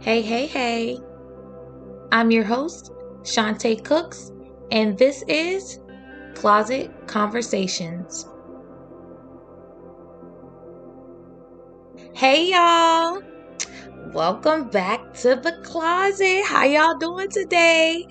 Hey, hey, hey. I'm your host, Shantae Cooks, and this is Closet Conversations. Hey, y'all. Welcome back to the closet. How y'all doing today?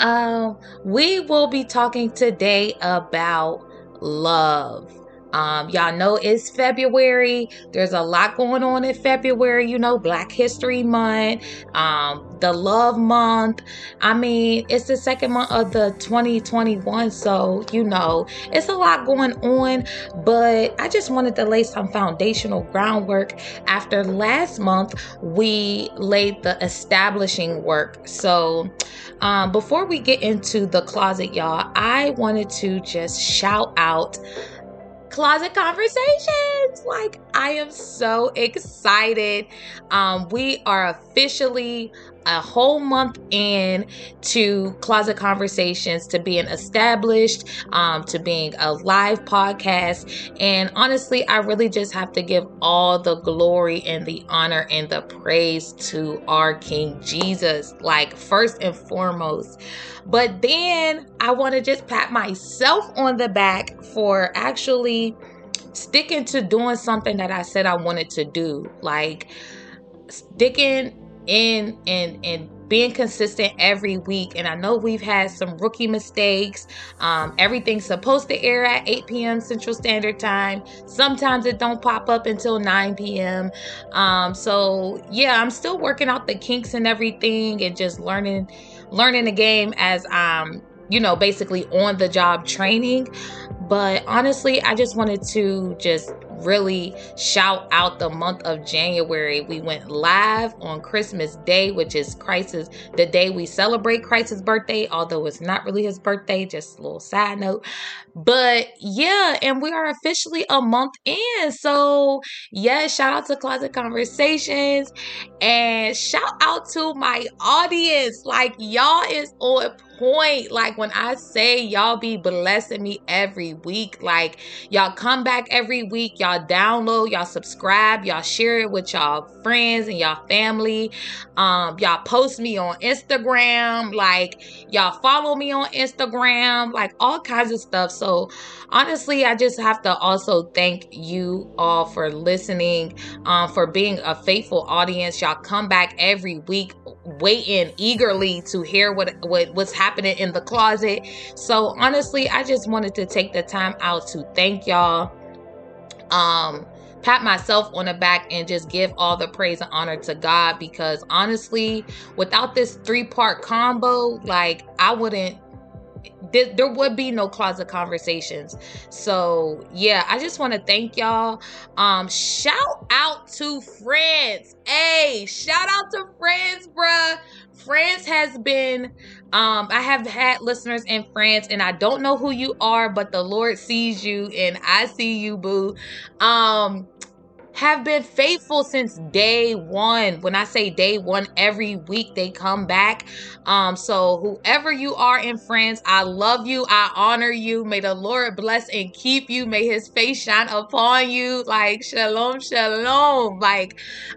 Um, we will be talking today about love. Um, y'all know it's February. There's a lot going on in February, you know, Black History Month, um, the Love Month. I mean, it's the second month of the 2021, so you know, it's a lot going on. But I just wanted to lay some foundational groundwork. After last month, we laid the establishing work. So, um, before we get into the closet, y'all, I wanted to just shout out closet conversations. Like, I am so excited. Um, we are officially a whole month in to closet conversations to being established um, to being a live podcast and honestly i really just have to give all the glory and the honor and the praise to our king jesus like first and foremost but then I want to just pat myself on the back for actually sticking to doing something that I said I wanted to do. Like sticking in and and being consistent every week. And I know we've had some rookie mistakes. Um, everything's supposed to air at 8 p.m. Central Standard Time. Sometimes it don't pop up until 9 p.m. Um, so yeah, I'm still working out the kinks and everything and just learning learning the game as I'm, you know basically on the job training but honestly i just wanted to just really shout out the month of January. We went live on Christmas Day, which is Christ's the day we celebrate Christ's birthday, although it's not really his birthday, just a little side note. But yeah, and we are officially a month in. So yeah, shout out to Closet Conversations and shout out to my audience. Like y'all is on point. Like when I say y'all be blessing me every week, like y'all come back every week, y'all download, y'all subscribe, y'all share it with y'all friends and y'all family. Um, y'all post me on Instagram, like y'all follow me on Instagram, like all kinds of stuff. So honestly, I just have to also thank you all for listening, um, for being a faithful audience. Y'all come back every week waiting eagerly to hear what, what what's happening in the closet. So honestly, I just wanted to take the time out to thank y'all. Um pat myself on the back and just give all the praise and honor to God because honestly, without this three-part combo, like I wouldn't there, would be no closet conversations. So yeah, I just want to thank y'all. Um, shout out to France. Hey, shout out to France, bruh. France has been um I have had listeners in France and I don't know who you are, but the Lord sees you and I see you, boo. Um have been faithful since day one. When I say day one, every week they come back. Um, so whoever you are in France, I love you. I honor you. May the Lord bless and keep you. May his face shine upon you. Like shalom, shalom. Like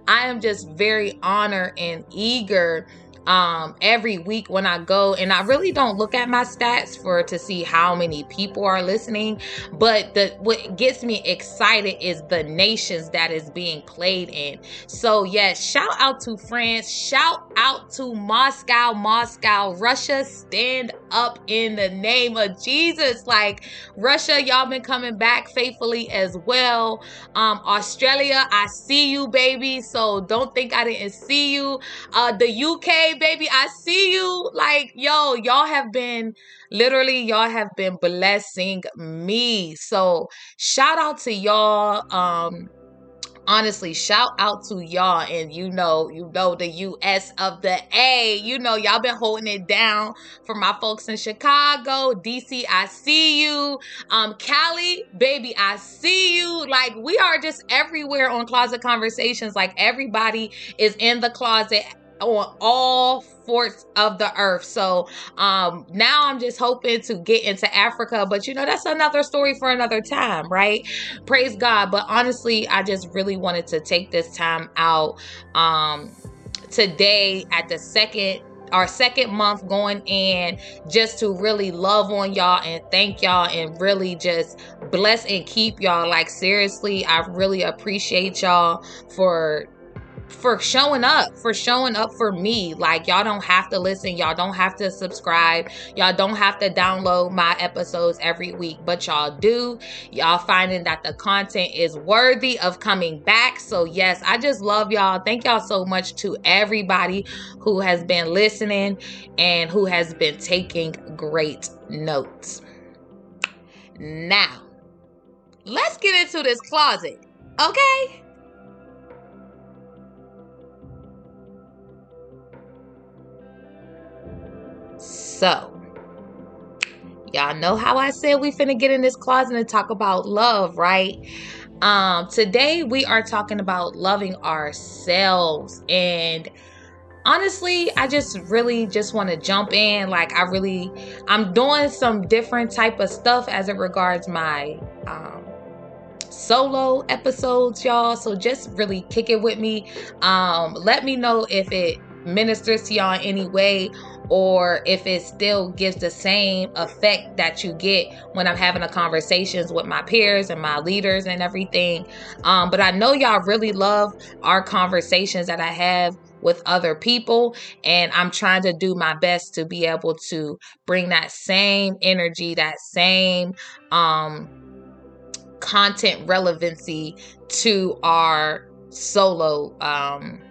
I am just very honored and eager um every week when I go and I really don't look at my stats for to see how many people are listening but the what gets me excited is the nations that is being played in. So yes shout out to France shout out to Moscow Moscow Russia stand up in the name of Jesus. Like Russia y'all been coming back faithfully as well. Um Australia I see you baby. So don't think I didn't see you. Uh the UK baby, I see you. Like, yo, y'all have been literally, y'all have been blessing me. So shout out to y'all. Um, honestly shout out to y'all. And you know you know the us of the a. You know y'all been holding it down for my folks in chicago. Dc i see you. Um cali baby i see you. Like we are just everywhere on closet conversations. Like everybody is in the closet on all forts of the earth. So um now I'm just hoping to get into Africa, but you know that's another story for another time, right? Praise God. But honestly, I just really wanted to take this time out um today at the second our second month going in just to really love on y'all and thank y'all and really just bless and keep y'all. Like, seriously, I really appreciate y'all for for showing up, for showing up for me. Like, y'all don't have to listen, y'all don't have to subscribe, y'all don't have to download my episodes every week, but y'all do. Y'all finding that the content is worthy of coming back. So, yes, I just love y'all. Thank y'all so much to everybody who has been listening and who has been taking great notes. Now, let's get into this closet, okay? So, y'all know how I said we finna get in this closet and talk about love, right? Um, today we are talking about loving ourselves. And honestly i just really just want to jump in. Like i really i'm doing some different type of stuff as it regards my um solo episodes y'all. So just really kick it with me. Um let me know if it ministers to y'all in any way or if it still gives the same effect that you get when I'm having a conversations with my peers and my leaders and everything. Um, but I know y'all really love our conversations that I have with other people and I'm trying to do my best to be able to bring that same energy, that same um content relevancy to our solo um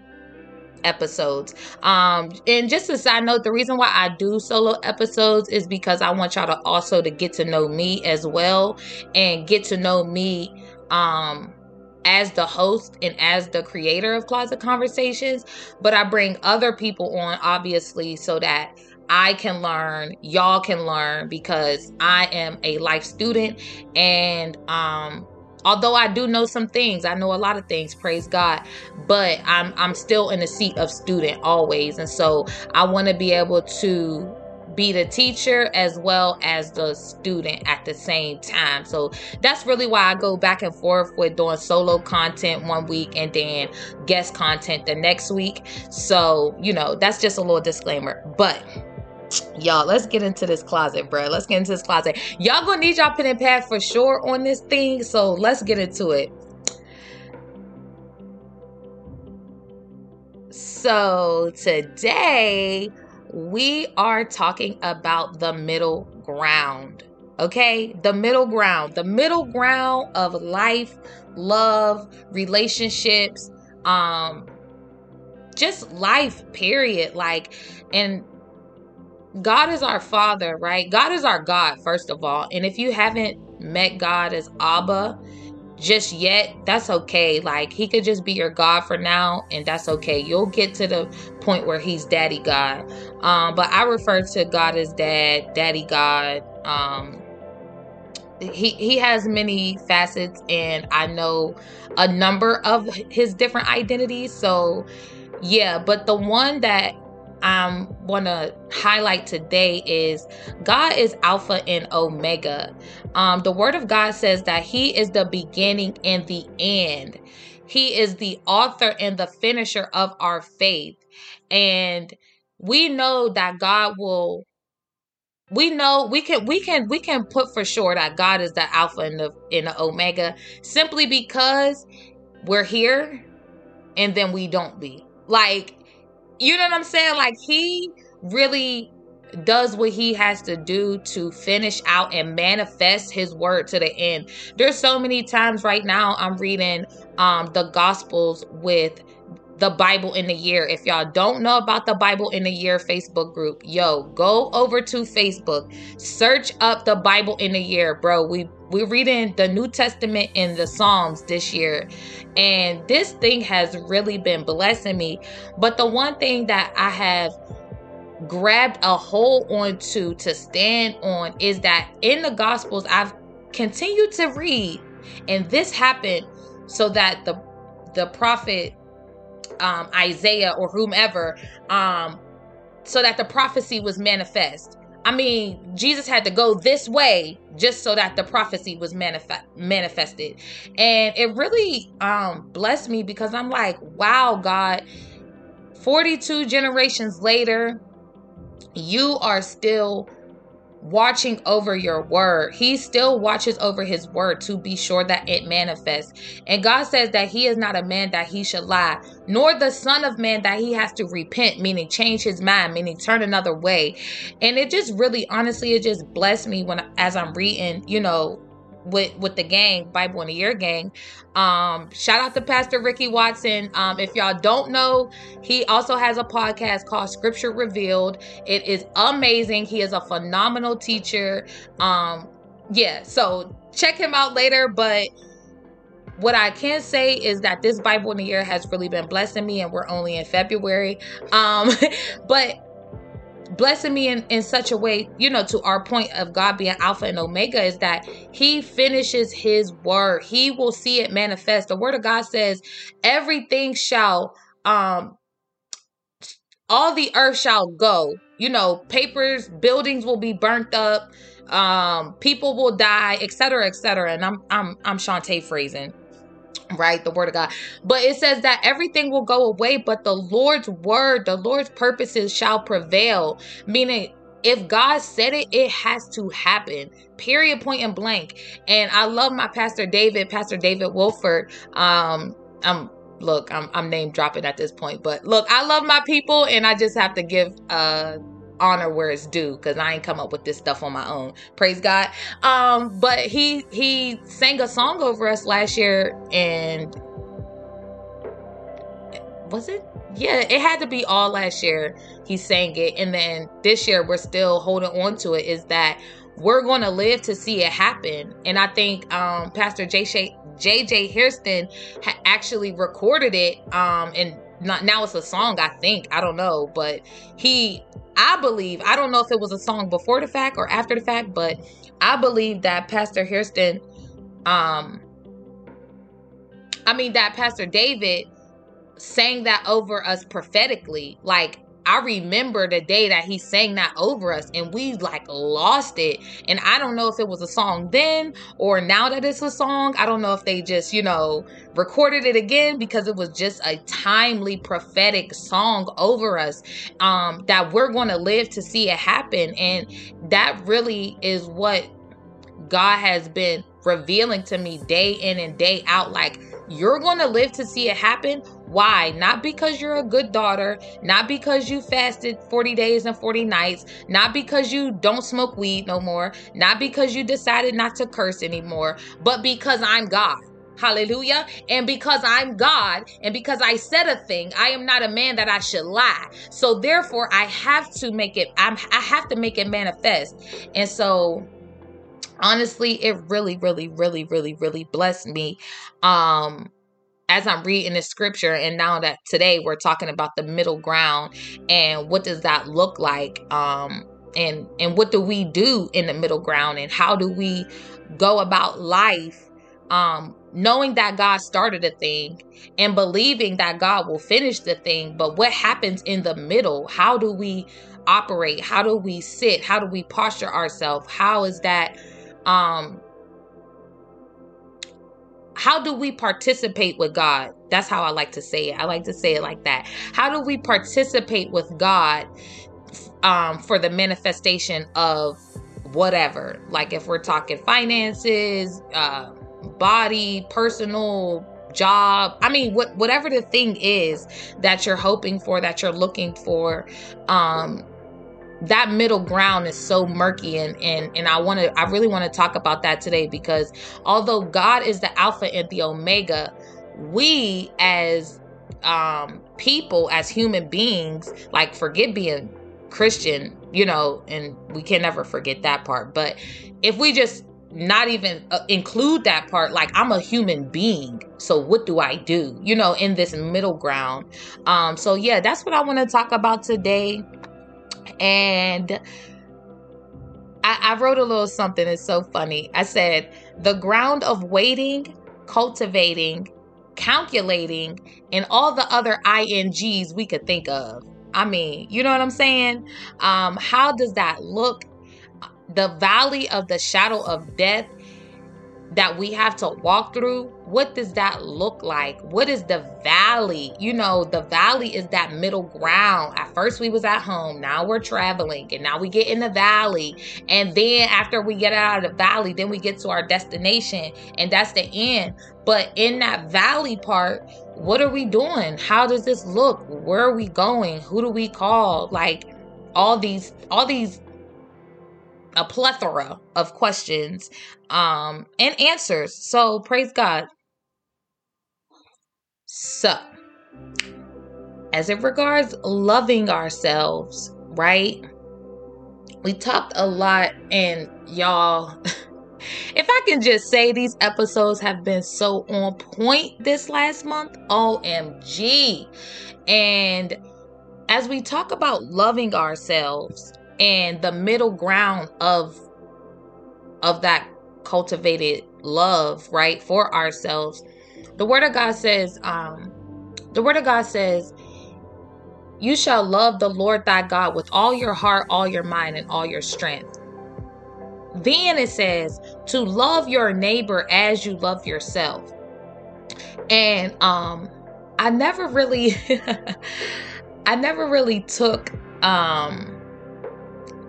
episodes. Um, and just a side note, the reason why I do solo episodes is because I want y'all to also to get to know me as well and get to know me um as the host and as the creator of Closet Conversations, but I bring other people on obviously so that I can learn, y'all can learn because I am a life student and um although I do know some things, I know a lot of things, praise God, but I'm I'm still in the seat of student always. And so I want to be able to be the teacher as well as the student at the same time. So that's really why I go back and forth with doing solo content one week and then guest content the next week. So, you know, that's just a little disclaimer. But Y'all, let's get into this closet, bro. Let's get into this closet. Y'all gonna need y'all pen and pad for sure on this thing. So let's get into it. So today we are talking about the middle ground. Okay, the middle ground, the middle ground of life, love, relationships, um, just life, period. Like, and God is our Father, right? God is our God, first of all. And if you haven't met God as Abba just yet, that's okay. Like, He could just be your God for now, and that's okay. You'll get to the point where He's Daddy God. Um, but I refer to God as Dad, Daddy God. Um, he he has many facets and i know a number of his different identities so yeah but the one that I want to highlight today is God is Alpha and Omega. Um, the Word of God says that He is the beginning and the end. He is the author and the finisher of our faith. And we know that God will we know we can we can we can put for sure that God is the alpha and the and the omega simply because we're here and then we don't be. Like you know what I'm saying? Like he really does what he has to do to finish out and manifest his word to the end. There's so many times right now I'm reading um the gospels with the Bible in the year. If y'all don't know about the Bible in the year Facebook group, yo, go over to Facebook, search up the Bible in the year, bro. We we're reading the New Testament and the Psalms this year, and this thing has really been blessing me. But the one thing that I have grabbed a hold onto to stand on is that in the Gospels, I've continued to read, and this happened so that the the prophet um, Isaiah or whomever, um, so that the prophecy was manifest. I mean, Jesus had to go this way just so that the prophecy was manifest manifested. And it really um blessed me because I'm like, wow, God, 42 generations later, you are still watching over your word. He still watches over his word to be sure that it manifests. And God says that he is not a man that he should lie, nor the son of man that he has to repent, meaning change his mind, meaning turn another way. And it just really honestly it just blessed me when as I'm reading, you know, with with the gang bible in the year gang. Um shout out to pastor ricky watson. Um if y'all don't know he also has a podcast called scripture revealed. It is amazing. He is a phenomenal teacher. Um yeah so check him out later but what I can say is that this Bible in the year has really been blessing me, and we're only in February. Um, but blessing me in, in such a way, you know, to our point of God being Alpha and Omega is that He finishes His word. He will see it manifest. The word of God says, everything shall, um, all the earth shall go. You know, papers, buildings will be burnt up, um, people will die, etc., etc. And I'm I'm I'm Shantae phrasing right? The word of god. But it says that everything will go away but the lord's word the lord's purposes shall prevail. Meaning if god said it it has to happen. Period point and blank. And i love my pastor david pastor david wolford. Um i'm look i'm, I'm name dropping at this point but look i love my people and i just have to give uh honor where it's due because I ain't come up with this stuff on my own. Praise God. Um, but he he sang a song over us last year and was it? Yeah, it had to be all last year. He sang it, and then this year we're still holding on to it. Is that we're going to live to see it happen? And I think um, Pastor J. JJ Hairston ha- actually recorded it um, and not now it's a song i think i don't know but he i believe i don't know if it was a song before the fact or after the fact but i believe that pastor hairston um i mean that pastor david sang that over us prophetically like I remember the day that he sang that over us and we like lost it. And I don't know if it was a song then or now that it's a song. I don't know if they just, you know, recorded it again because it was just a timely prophetic song over us um that we're going to live to see it happen and that really is what God has been revealing to me day in and day out like you're going to live to see it happen why? Not because you're a good daughter, not because you fasted 40 days and 40 nights, not because you don't smoke weed no more, not because you decided not to curse anymore, but because I'm God. Hallelujah. And because I'm God and because I said a thing, I am not a man that I should lie. So therefore I have to make it I'm I have to make it manifest. And so honestly, it really really really really really blessed me. Um as I'm reading the scripture, and now that today we're talking about the middle ground and what does that look like, um, and and what do we do in the middle ground, and how do we go about life, um, knowing that God started a thing and believing that God will finish the thing, but what happens in the middle? How do we operate? How do we sit? How do we posture ourselves? How is that? Um, how do we participate with God? That's how I like to say it. I like to say it like that. How do we participate with God um, for the manifestation of whatever? Like if we're talking finances, uh, body, personal, job i mean what whatever the thing is that you're hoping for that you're looking for um that middle ground is so murky and and and I want to I really want to talk about that today because although God is the alpha and the omega we as um people as human beings like forget being Christian you know and we can never forget that part. But if we just not even uh, include that part like i'm a human being so what do i do you know in this middle ground? Um so yeah that's what i want to talk about today and I, I wrote a little something. It's so funny. I said, the ground of waiting, cultivating, calculating, and all the other INGs we could think of. I mean, you know what I'm saying? Um, how does that look? The valley of the shadow of death that we have to walk through, what does that look like? What is the valley? You know the valley is that middle ground. At first we was at home. Now we're traveling and now we get in the valley. And then after we get out of the valley then we get to our destination and that's the end. But in that valley part what are we doing? How does this look? Where are we going? Who do we call? Like all these all these a plethora of questions um and answers. So praise god so as it regards loving ourselves right? We talked a lot and y'all if i can just say these episodes have been so on point this last month omg and as we talk about loving ourselves and the middle ground of of that cultivated love right for ourselves the word of god says um the word of god says you shall love the lord thy god with all your heart all your mind and all your strength. Then it says to love your neighbor as you love yourself. And um i never really i never really took um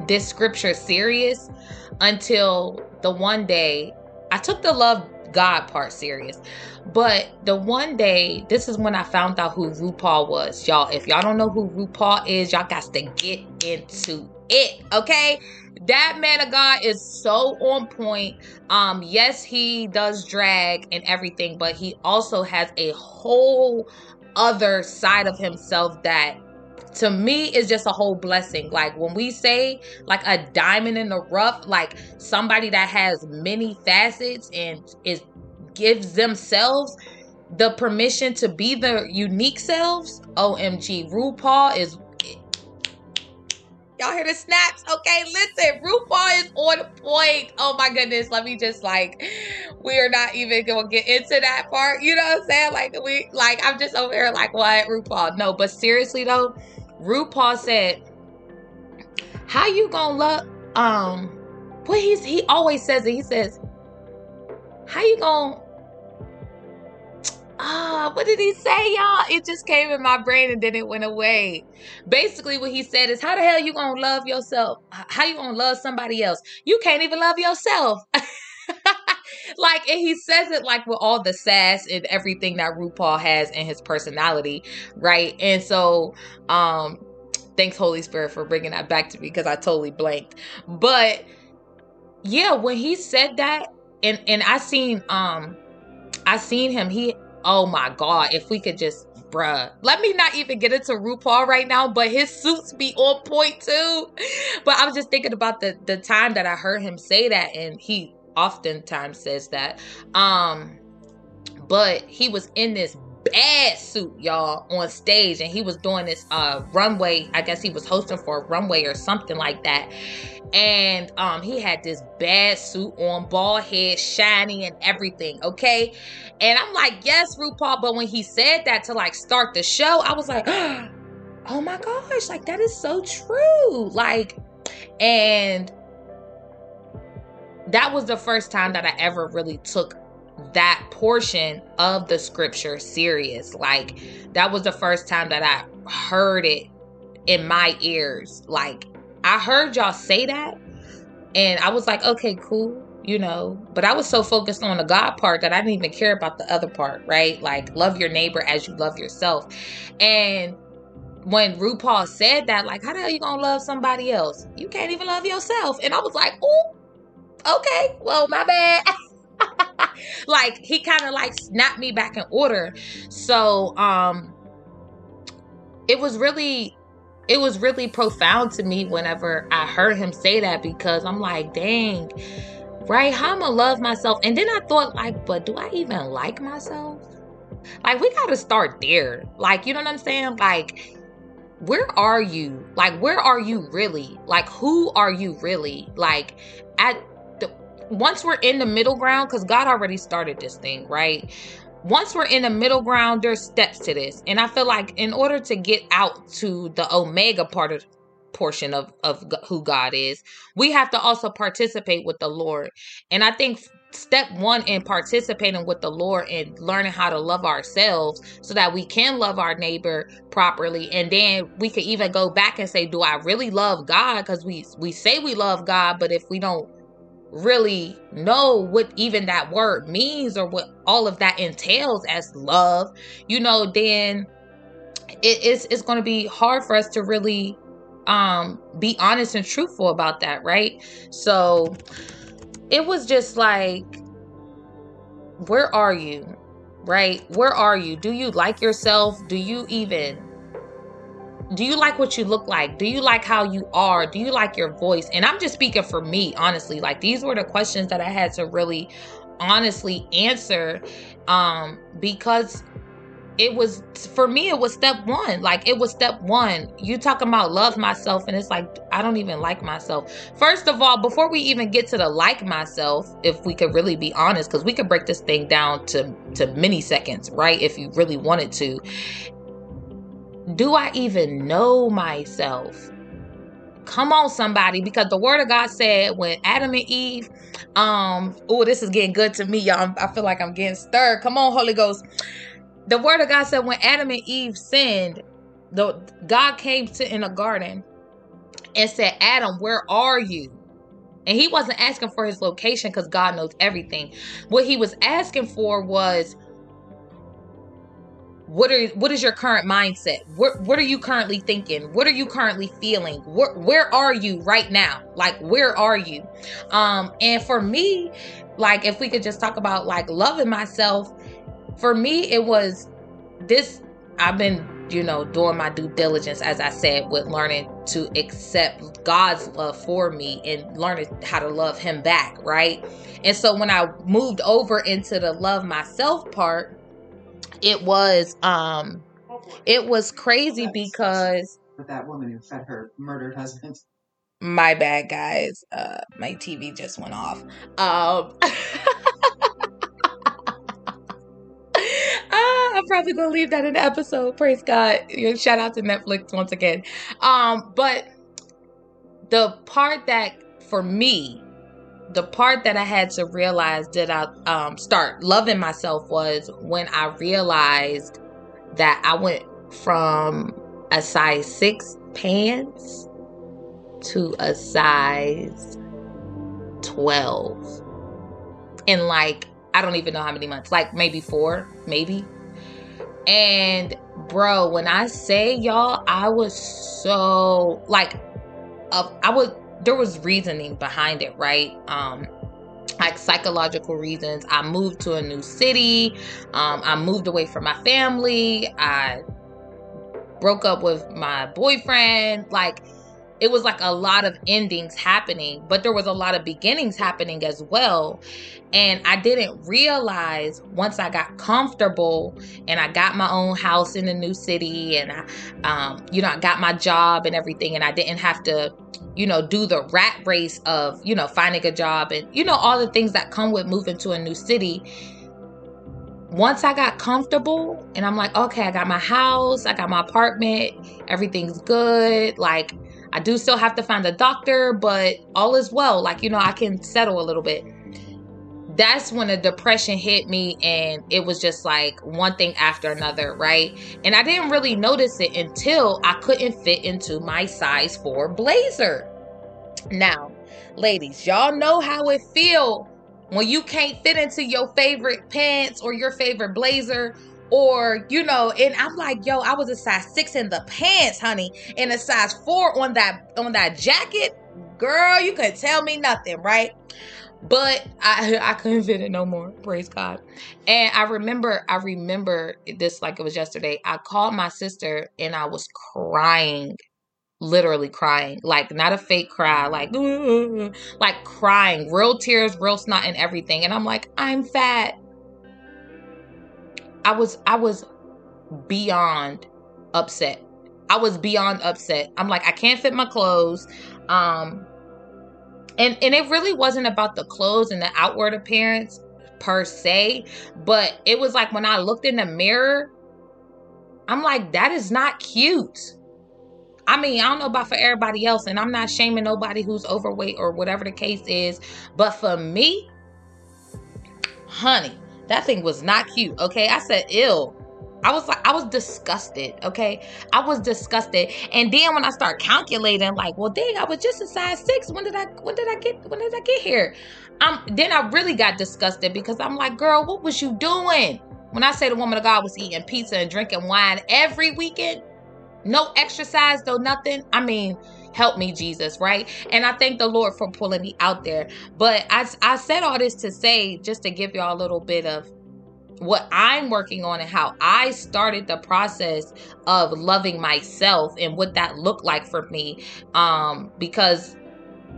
this scripture serious until the one day I took the love God part serious. But the one day, this is when I found out who RuPaul was. Y'all, if y'all don't know who RuPaul is, y'all got to get into it, okay? That man of God is so on point. Um, yes, he does drag and everything, but he also has a whole other side of himself that to me is just a whole blessing. Like when we say like a diamond in the rough, like somebody that has many facets and is gives themselves the permission to be their unique selves. OMG, RuPaul is Y'all hear the snaps? Okay, listen, RuPaul is on point. Oh my goodness, let me just like, we are not even gonna get into that part. You know what I'm saying? Like we, like I'm just over here like, what RuPaul? No, but seriously though, RuPaul said, "How you gonna love?" Um, what he's he always says it. He says, "How you gonna?" Ah, uh, what did he say, y'all? It just came in my brain and then it went away. Basically, what he said is, "How the hell you gonna love yourself? How you gonna love somebody else? You can't even love yourself." like and he says it like with all the sass and everything that RuPaul has in his personality, right? And so um thanks Holy Spirit for bringing that back to me because I totally blanked. But yeah, when he said that and and I seen um I seen him he oh my god, if we could just bruh. Let me not even get into RuPaul right now, but his suits be on point too. But I was just thinking about the the time that I heard him say that, and he oftentimes says that. Um, but he was in this bad suit, y'all, on stage, and he was doing this uh runway. I guess he was hosting for a runway or something like that. And um, he had this bad suit on, bald head, shiny, and everything. Okay, and I'm like, yes, RuPaul. But when he said that to like start the show, I was like, oh my gosh, like that is so true. Like, and that was the first time that I ever really took that portion of the scripture serious. Like that was the first time that I heard it in my ears. Like I heard y'all say that and I was like, okay, cool, you know. But I was so focused on the God part that I didn't even care about the other part, right? Like love your neighbor as you love yourself. And when RuPaul said that, like, how the hell you gonna love somebody else? You can't even love yourself. And I was like, oh, okay, well, my bad. like he kind of like snapped me back in order. So um it was really it was really profound to me whenever I heard him say that because I'm like, dang, right? How am I love myself? And then I thought, like, but do I even like myself? Like, we gotta start there. Like, you know what I'm saying? Like, where are you? Like, where are you really? Like, who are you really? Like, at once we're in the middle ground, because God already started this thing, right? Once we're in the middle ground, there's steps to this. And I feel like in order to get out to the omega part of portion of, of who God is, we have to also participate with the Lord. And I think step one in participating with the Lord and learning how to love ourselves so that we can love our neighbor properly. And then we could even go back and say, Do I really love God? Because we we say we love God, but if we don't really know what even that word means or what all of that entails as love, you know, then it is it's going to be hard for us to really um be honest and truthful about that, right? So it was just like where are you? Right? Where are you? Do you like yourself? Do you even do you like what you look like? Do you like how you are? Do you like your voice? And I'm just speaking for me, honestly. Like these were the questions that I had to really honestly answer um because it was for me it was step one like it was step one you talking about love myself and it's like i don't even like myself first of all before we even get to the like myself if we could really be honest because we could break this thing down to to many seconds right if you really wanted to do i even know myself come on somebody because the word of god said when adam and eve um oh this is getting good to me y'all i feel like i'm getting stirred come on holy ghost the word of God said when Adam and Eve sinned, the God came to in a garden and said, Adam, where are you? And he wasn't asking for his location because God knows everything. What he was asking for was what are what is your current mindset? What what are you currently thinking? What are you currently feeling? Where where are you right now? Like where are you? Um and for me, like if we could just talk about like loving myself, for me, it was this. I've been, you know, doing my due diligence, as I said, with learning to accept God's love for me and learning how to love Him back, right? And so when I moved over into the love myself part, it was, um, it was crazy because with that woman who fed her murdered husband. My bad, guys. Uh, my TV just went off. Um. I'm probably gonna leave that in the episode. Praise God. Shout out to Netflix once again. Um, but the part that for me, the part that I had to realize that I um, start loving myself was when I realized that I went from a size six pants to a size 12 in like I don't even know how many months, like maybe four, maybe. And bro, when I say y'all, I was so like uh, I was there was reasoning behind it, right? Um like psychological reasons. I moved to a new city. Um, I moved away from my family. I broke up with my boyfriend. Like it was like a lot of endings happening, but there was a lot of beginnings happening as well. And I didn't realize once I got comfortable and I got my own house in a new city and I, um, you know, I got my job and everything, and I didn't have to, you know, do the rat race of, you know, finding a job and, you know, all the things that come with moving to a new city once I got comfortable and I'm like, okay, I got my house, I got my apartment, everything's good. Like, I do still have to find a doctor, but all is well. Like, you know, I can settle a little bit. That's when the depression hit me, and it was just like one thing after another, right? And I didn't really notice it until I couldn't fit into my size 4 blazer. Now, ladies, y'all know how it feel when you can't fit into your favorite pants or your favorite blazer or you know and i'm like yo i was a size six in the pants honey and a size four on that on that jacket girl you could tell me nothing right but I I couldn't fit it no more. Praise God. And I remember I remember this like it was yesterday. I called my sister and I was crying, literally crying, like not a fake cry, like like crying, real tears, real snot and everything. And I'm like, I'm fat. I was I was beyond upset. I was beyond upset. I'm like I can't fit my clothes. Um and and it really wasn't about the clothes and the outward appearance per se, but it was like when I looked in the mirror, I'm like that is not cute. I mean, I don't know about for everybody else, and I'm not shaming nobody who's overweight or whatever the case is, but for me, honey, that thing was not cute. Okay. I said, ill. I was like, I was disgusted. Okay. I was disgusted. And then when I start calculating, like, well, dang, I was just a size six. When did I, when did I get, when did I get here? Um, then I really got disgusted because I'm like, girl, what was you doing? When I say the woman of God was eating pizza and drinking wine every weekend, no exercise, though nothing. I mean, help me, Jesus, right? And I thank the Lord for pulling me out there. But I, I said all this to say, just to give y'all a little bit of what I'm working on and how I started the process of loving myself and what that looked like for me. Um, because,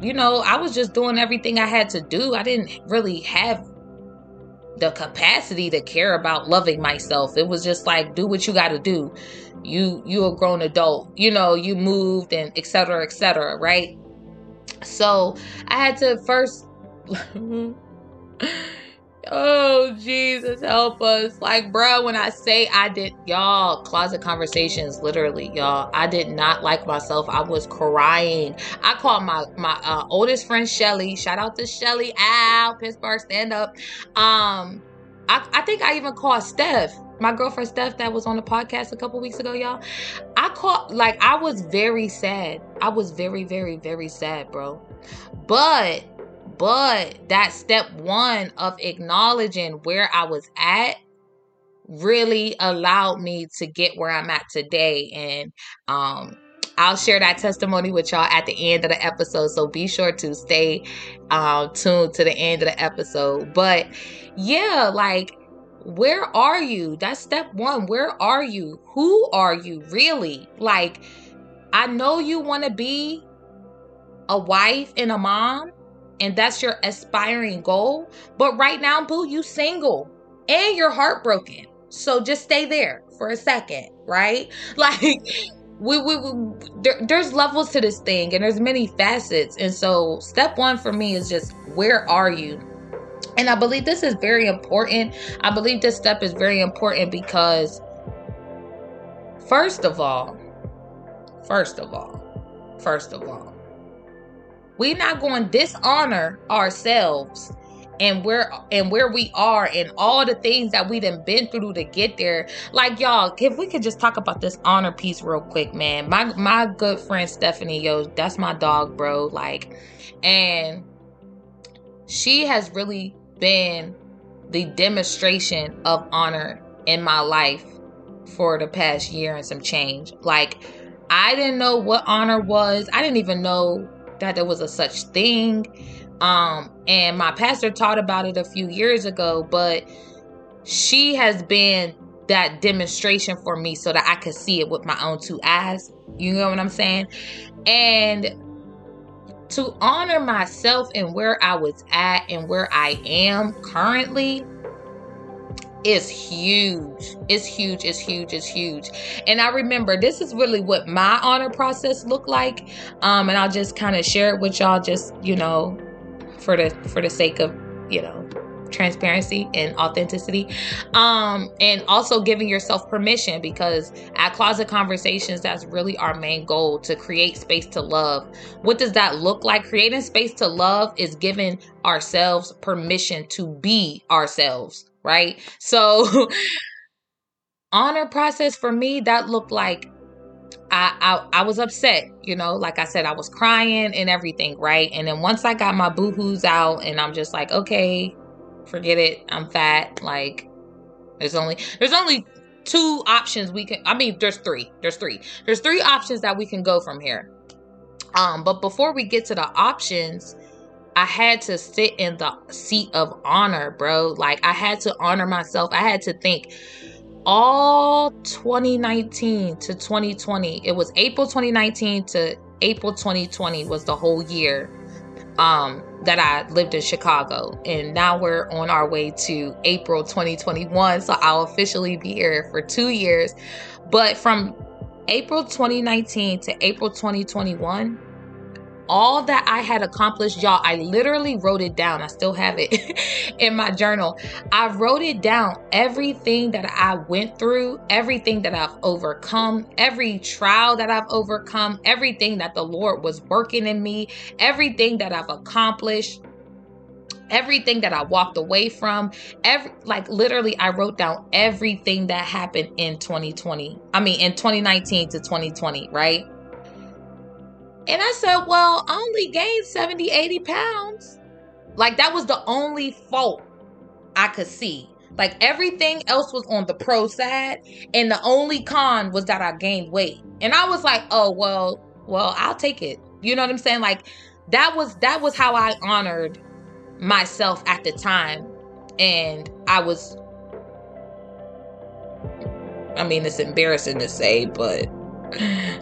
you know, I was just doing everything I had to do. I didn't really have the capacity to care about loving myself. It was just like, do what you got to do. You, you a grown adult, you know, you moved and etc. etc. right? So I had to first Oh, Jesus, help us. Like, bro, when I say I did, y'all, closet conversations, literally, y'all, I did not like myself. I was crying. I called my my uh, oldest friend, Shelly. Shout out to Shelly. Ow, Pittsburgh, stand up. Um, I, I think I even called Steph, my girlfriend Steph, that was on the podcast a couple weeks ago, y'all. I called, like, I was very sad. I was very, very, very sad, bro. But but that step one of acknowledging where I was at really allowed me to get where I'm at today. And um, I'll share that testimony with y'all at the end of the episode. So be sure to stay uh, tuned to the end of the episode. But yeah, like, where are you? That's step one. Where are you? Who are you really? Like, I know you want to be a wife and a mom, and that's your aspiring goal. But right now, boo, you single and you're heartbroken. So just stay there for a second, right? Like we, we, we there, there's levels to this thing and there's many facets. And so step one for me is just where are you? And I believe this is very important. I believe this step is very important because first of all, first of all, first of all, we're not going to dishonor ourselves and where and where we are and all the things that we've been through to get there. Like y'all, if we could just talk about this honor piece real quick, man. My my good friend Stephanie, yo, that's my dog, bro. Like, and she has really been the demonstration of honor in my life for the past year and some change. Like, I didn't know what honor was. I didn't even know that there was a such thing. Um, and my pastor taught about it a few years ago, but she has been that demonstration for me so that I could see it with my own two eyes. You know what I'm saying? And to honor myself and where I was at and where I am currently is huge. It's huge. It's huge. It's huge. And I remember this is really what my honor process looked like. Um, and I'll just kind of share it with y'all, just you know, for the for the sake of you know transparency and authenticity um and also giving yourself permission because at closet conversations that's really our main goal to create space to love what does that look like creating space to love is giving ourselves permission to be ourselves right? So honor process for me that looked like I, I, I was upset, you know, like I said, I was crying and everything, right? And then once I got my boohoo's out and I'm just like, okay, forget it. I'm fat. Like there's only there's only two options we can I mean there's three. There's three. There's three options that we can go from here. Um, but before we get to the options, I had to sit in the seat of honor, bro. Like I had to honor myself. I had to think all 2019 to 2020. It was April 2019 to April 2020 was the whole year um that I lived in Chicago. And now we're on our way to April 2021. So I'll officially be here for 2 years. But from April 2019 to April 2021, all that I had accomplished, y'all, I literally wrote it down. I still have it in my journal. I wrote it down. Everything that I went through, everything that I've overcome, every trial that I've overcome, everything that the Lord was working in me, everything that I've accomplished. everything that I walked away from, every like literally I wrote down everything that happened in 2020. I mean in 2019 to 2020, right? And I said, well, I only gained 70, 80 pounds. Like that was the only fault I could see. Like everything else was on the pro side, and the only con was that I gained weight. And I was like, oh well, well, I'll take it. You know what I'm saying? Like that was that was how I honored myself at the time. And I was I mean, it's embarrassing to say, but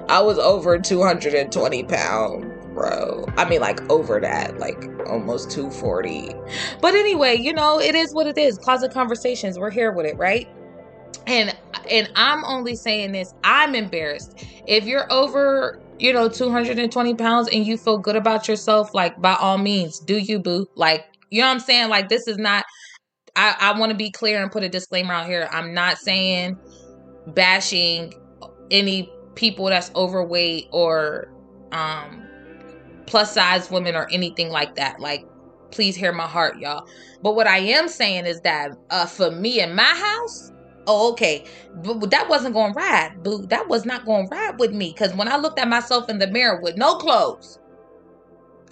I was over 220 pounds bro. I mean, like over that, like almost 240. But anyway, you know, it is what it is. Closet conversations. We're here with it, right? And and I'm only saying this. I'm embarrassed. If you're over, you know, 220 pounds and you feel good about yourself, like by all means, do you, boo? Like, you know what I'm saying? Like, this is not. I I want to be clear and put a disclaimer out here. I'm not saying bashing any people that's overweight or um plus size women or anything like that. Like, please hear my heart, y'all. But what I am saying is that uh, for me in my house, oh, okay, but that wasn't going to ride, boo. That was not going to ride with me. Because when I looked at myself in the mirror with no clothes,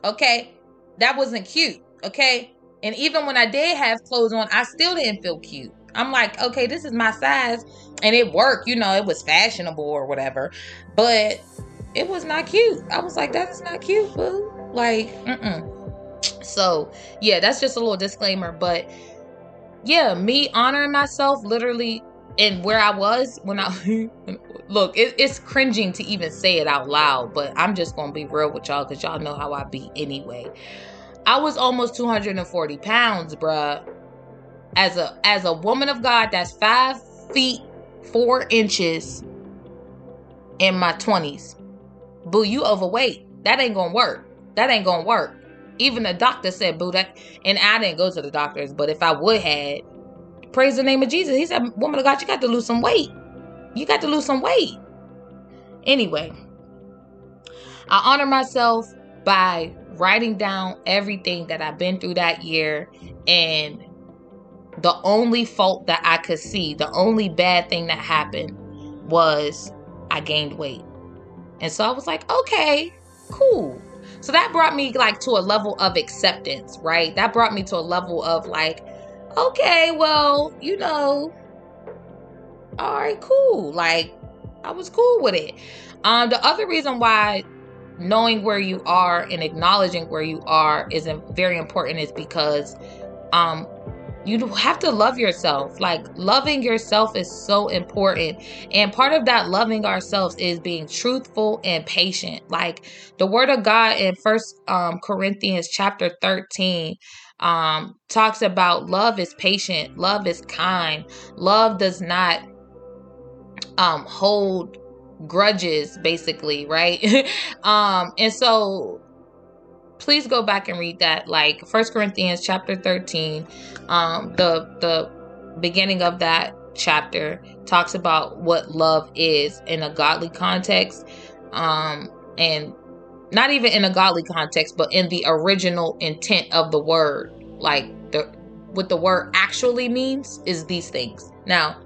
okay, that wasn't cute, okay? And even when I did have clothes on, I still didn't feel cute. I'm like, okay, this is my size. And it worked, you know, it was fashionable or whatever. But it was not cute. I was like, that is not cute, boo. Like, mm-mm. So, yeah, that's just a little disclaimer. But yeah, me honoring myself literally and where I was when I look, it, it's cringing to even say it out loud, but I'm just gonna be real with y'all because y'all know how I be anyway. I was almost 240 pounds, bruh. As a as a woman of God that's five feet four inches in my 20s boo, you overweight. That ain't gonna work. That ain't gonna work. Even the doctor said, boo, that and I didn't go to the doctors, but if I would had, praise the name of Jesus. He said, Woman of God, you got to lose some weight. You got to lose some weight. Anyway, I honor myself by writing down everything that I've been through that year and the only fault that I could see, the only bad thing that happened was I gained weight. And so I was like, okay, cool. So that brought me like to a level of acceptance, right? That brought me to a level of like, okay, well, you know, all right, cool. Like I was cool with it. Um, the other reason why knowing where you are and acknowledging where you are is very important is because um you have to love yourself. Like loving yourself is so important. And part of that loving ourselves is being truthful and patient. Like the word of God in First um, Corinthians chapter 13 um, talks about love is patient, love is kind, love does not um, hold grudges basically right um and so please go back and read that like first corinthians chapter 13 um the the beginning of that chapter talks about what love is in a godly context um and not even in a godly context but in the original intent of the word. Like the what the word actually means is these things. Now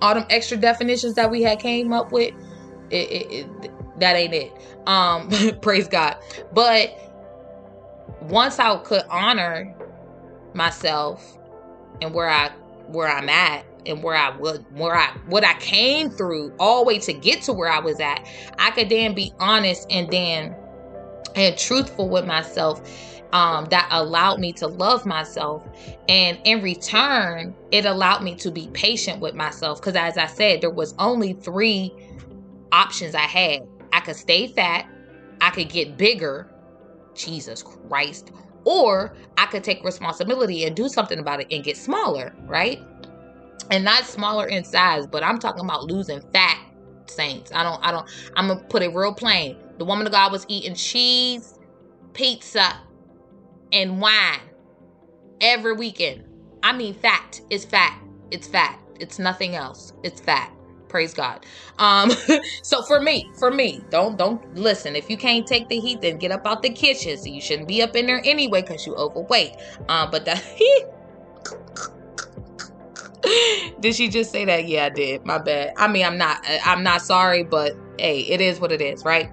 all them extra definitions that we had came up with it, it, it that ain't it. Um praise god. But once I could honor myself and where I where I'm at and where I would where I what I came through all the way to get to where I was at, I could then be honest and then and truthful with myself um, that allowed me to love myself. And in return, it allowed me to be patient with myself. Because as I said, there was only three options I had. I could stay fat, I could get bigger, Jesus Christ. Or I could take responsibility and do something about it and get smaller, right? And not smaller in size, but I'm talking about losing fat, saints. I don't, I don't, I'm gonna put it real plain. The woman of God was eating cheese, pizza, and wine every weekend. I mean, fat is fat. It's fat. It's nothing else. It's fat. Praise God. Um, so for me, for me, don't don't listen. If you can't take the heat, then get up out the kitchen. So you shouldn't be up in there anyway because you overweight. Um, but that did she just say that? Yeah, I did. My bad. I mean, I'm not I'm not sorry, but hey, it is what it is, right?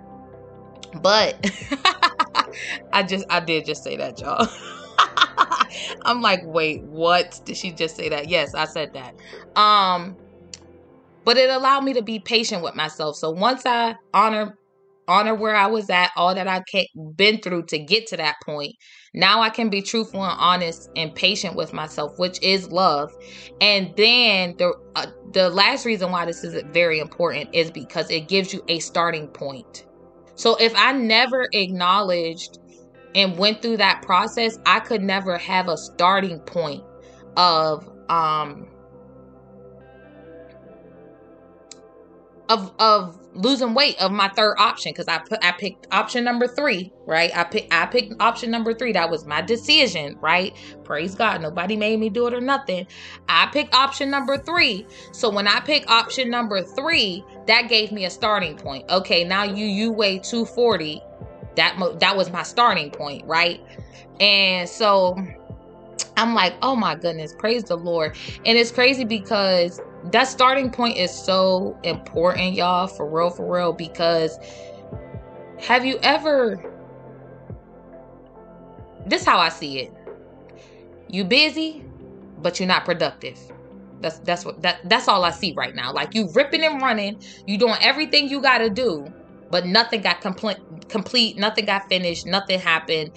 But I just I did just say that, y'all. I'm like, wait, what? Did she just say that? Yes, I said that. Um, but it allowed me to be patient with myself. So once I honor honor where I was at, all that I been through to get to that point. Now I can be truthful and honest and patient with myself, which is love. And then the uh, the last reason why this is very important is because it gives you a starting point. So if I never acknowledged and went through that process, I could never have a starting point of um of of losing weight of my third option because I put I picked option number three, right? I picked I picked option number three. That was my decision, right? Praise God. Nobody made me do it or nothing. I picked option number three. So when I picked option number three, that gave me a starting point. Okay, now you you weigh 240. That that was my starting point, right? And so I'm like, oh my goodness, praise the Lord. And it's crazy because that starting point is so important, y'all, for real, for real, because have you ever this is how I see it. You busy, but you're not productive. That's that's what that that's all I see right now. Like you ripping and running, you doing everything you gotta do, but nothing got complete complete, nothing got finished, nothing happened.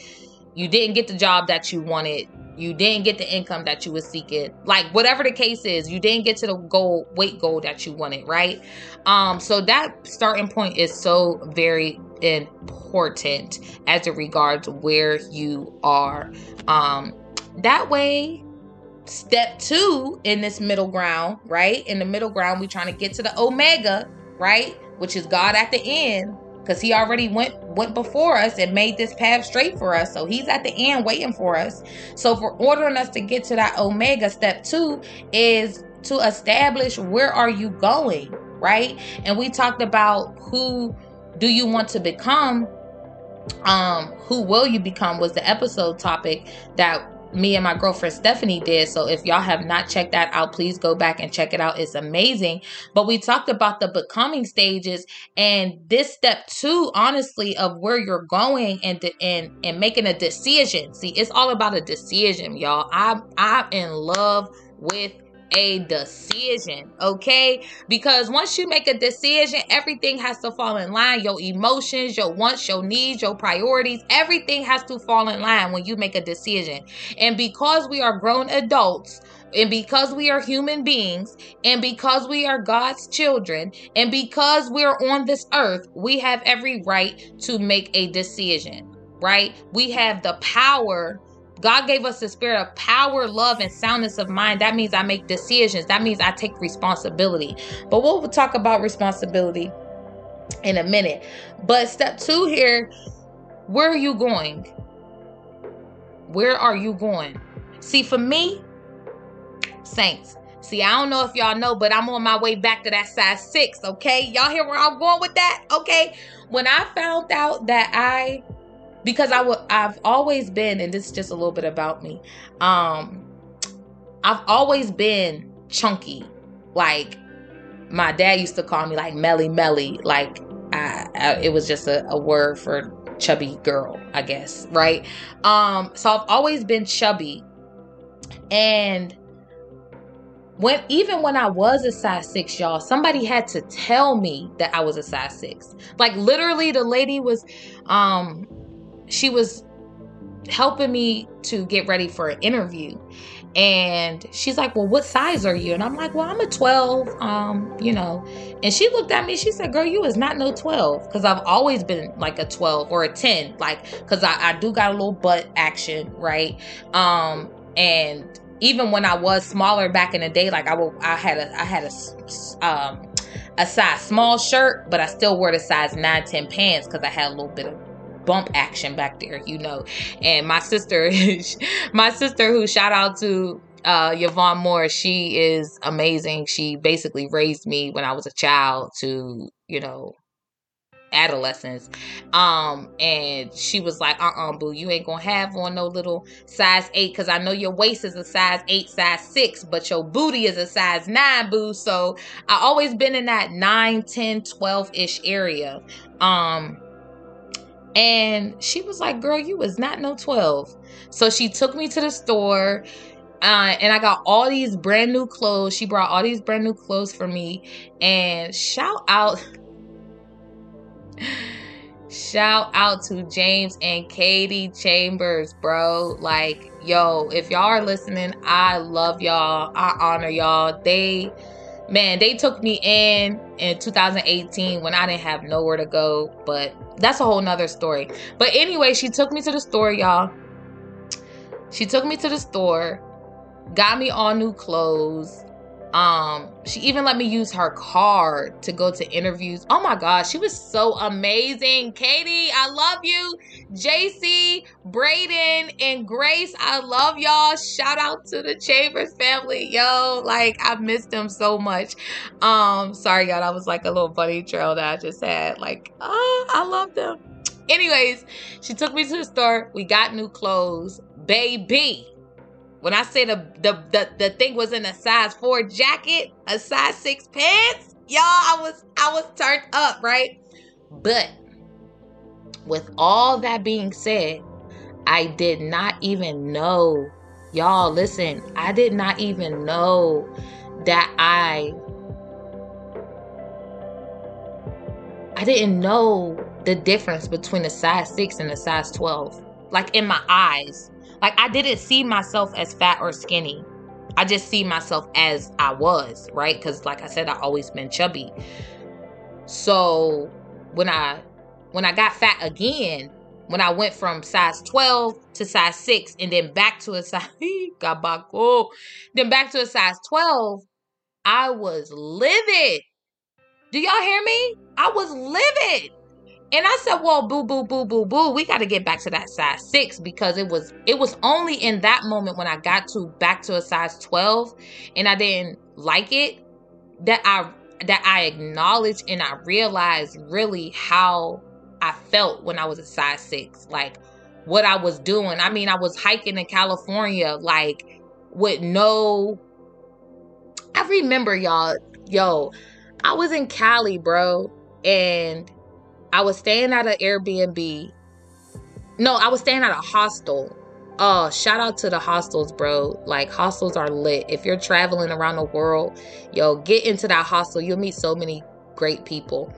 You didn't get the job that you wanted you didn't get the income that you were seeking. Like whatever the case is you didn't get to the goal weight goal that you wanted right? Um so that starting point is so very important as it regards where you are. Um that way step two in this middle ground right? In the middle ground we trying to get to the omega right? Which is god at the end because he already went went before us and made this path straight for us. So he's at the end waiting for us. So for ordering us to get to that omega step two is to establish where are you going right? And we talked about who do you want to become. Um who will you become was the episode topic that me and my girlfriend Stephanie did. So if y'all have not checked that out, please go back and check it out. It's amazing. But we talked about the becoming stages and this step two, honestly, of where you're going and and and making a decision. See, it's all about a decision, y'all. I'm I'm in love with a decision, okay? Because once you make a decision, everything has to fall in line. Your emotions, your wants, your needs, your priorities, everything has to fall in line when you make a decision. And because we are grown adults, and because we are human beings, and because we are God's children, and because we're on this earth, we have every right to make a decision, right? We have the power God gave us the spirit of power, love, and soundness of mind. That means I make decisions. That means I take responsibility. But we'll talk about responsibility in a minute. But step two here where are you going? Where are you going? See, for me, saints, see, I don't know if y'all know, but I'm on my way back to that size six, okay? Y'all hear where I'm going with that? Okay. When I found out that I because I would I've always been and this is just a little bit about me. Um I've always been chunky. Like my dad used to call me like Melly Melly. Like I, I, it was just a, a word for chubby girl, I guess, right? Um so I've always been chubby. And when even when I was a size six, y'all, somebody had to tell me that I was a size six. Like literally, the lady was um she was helping me to get ready for an interview. And she's like well what size are you? And i'm like well i'm a 12 um you know. And she looked at me she said girl you is not no 12 because i've always been like a 12 or a 10 like because I, I do got a little butt action right? Um and even when i was smaller back in the day like i will i had a i had a um a size small shirt but i still wore the size 9 10 pants because i had a little bit of bump action back there, you know. And my sister, my sister, who shout out to uh, Yvonne Moore, she is amazing. She basically raised me when I was a child to, you know, adolescence. Um, and she was like, uh uh boo, you ain't gonna have on no little size eight because I know your waist is a size eight, size six, but your booty is a size nine, boo. So I always been in that 9, 10, 12 ish area. Um, and she was like, girl, you was not no 12. So she took me to the store. Uh, and I got all these brand new clothes. She brought all these brand new clothes for me. And shout out Shout out to James and Katie Chambers, bro. Like, yo, if y'all are listening, I love y'all. I honor y'all. They, man, they took me in in 2018 when I didn't have nowhere to go. But that's a whole nother story. But anyway, she took me to the store, y'all. She took me to the store, got me all new clothes, um, she even let me use her card to go to interviews. Oh my gosh, she was so amazing. Katie, I love you. JC, Braden, and Grace, I love y'all. Shout out to the Chambers family. Yo, like I missed them so much. Um, sorry, y'all. That was like a little bunny trail that I just had. Like, oh, I love them. Anyways, she took me to the store. We got new clothes. Baby when I say the, the the the thing was in a size four jacket, a size six pants, y'all, I was I was turned up, right? But with all that being said, I did not even know, y'all. Listen, I did not even know that I I didn't know the difference between a size six and a size twelve. Like in my eyes like I didn't see myself as fat or skinny. I just see myself as I was, right? Because like I said, I always been chubby. So when I when I got fat again, when I went from size 12 to size 6 and then back to a size oh, then back to a size 12, I was livid. Do y'all hear me? I was livid. And I said, well, boo, boo, boo, boo, boo. We got to get back to that size six because it was it was only in that moment when I got to back to a size 12 and I didn't like it that I that I acknowledged and I realized really how I felt when I was a size six. Like what I was doing. I mean, I was hiking in California, like with no I remember y'all, yo, I was in Cali, bro, and I was staying at an Airbnb. No, I was staying at a hostel. Oh, shout out to the hostels, bro. Like hostels are lit. If you're traveling around the world, yo, get into that hostel. You'll meet so many great people.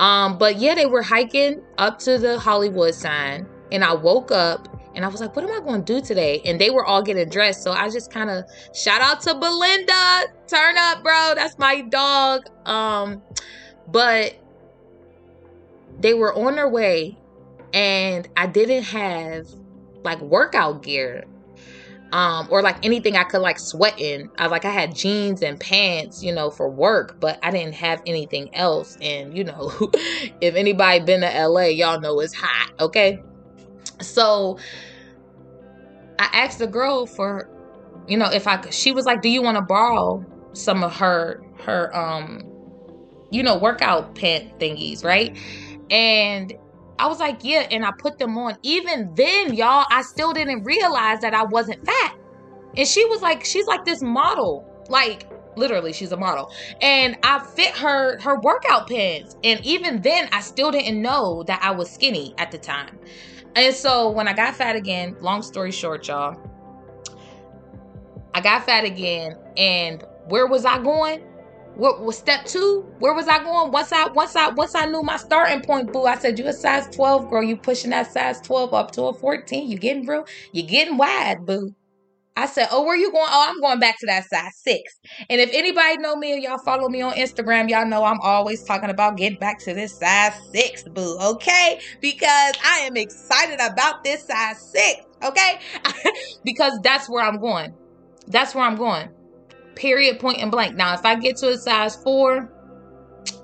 Um, but yeah, they were hiking up to the Hollywood sign, and I woke up and I was like, what am I going to do today? And they were all getting dressed. So I just kind of shout out to Belinda. Turn up, bro. That's my dog. Um, but they were on their way and I didn't have like workout gear um or like anything I could like sweat in. I like I had jeans and pants, you know, for work, but I didn't have anything else and you know, if anybody been to LA, y'all know it's hot, okay? So I asked the girl for you know, if I could she was like, "Do you want to borrow some of her her um you know, workout pant thingies, right?" And I was like, yeah, and I put them on. Even then, y'all, I still didn't realize that I wasn't fat. And she was like, she's like this model. Like literally she's a model. And I fit her her workout pants. And even then I still didn't know that I was skinny at the time. And so when I got fat again, long story short, y'all, I got fat again and where was I going? What was step two? Where was I going? Once I once I once I knew my starting point, boo, I said you a size 12, girl. You pushing that size 12 up to a 14. You getting real, you getting wide, boo. I said, Oh, where you going? Oh, I'm going back to that size six. And if anybody know me or y'all follow me on Instagram, y'all know I'm always talking about getting back to this size six, boo, okay? Because I am excited about this size six, okay? because that's where I'm going. That's where I'm going period, point and blank. Now, if I get to a size four,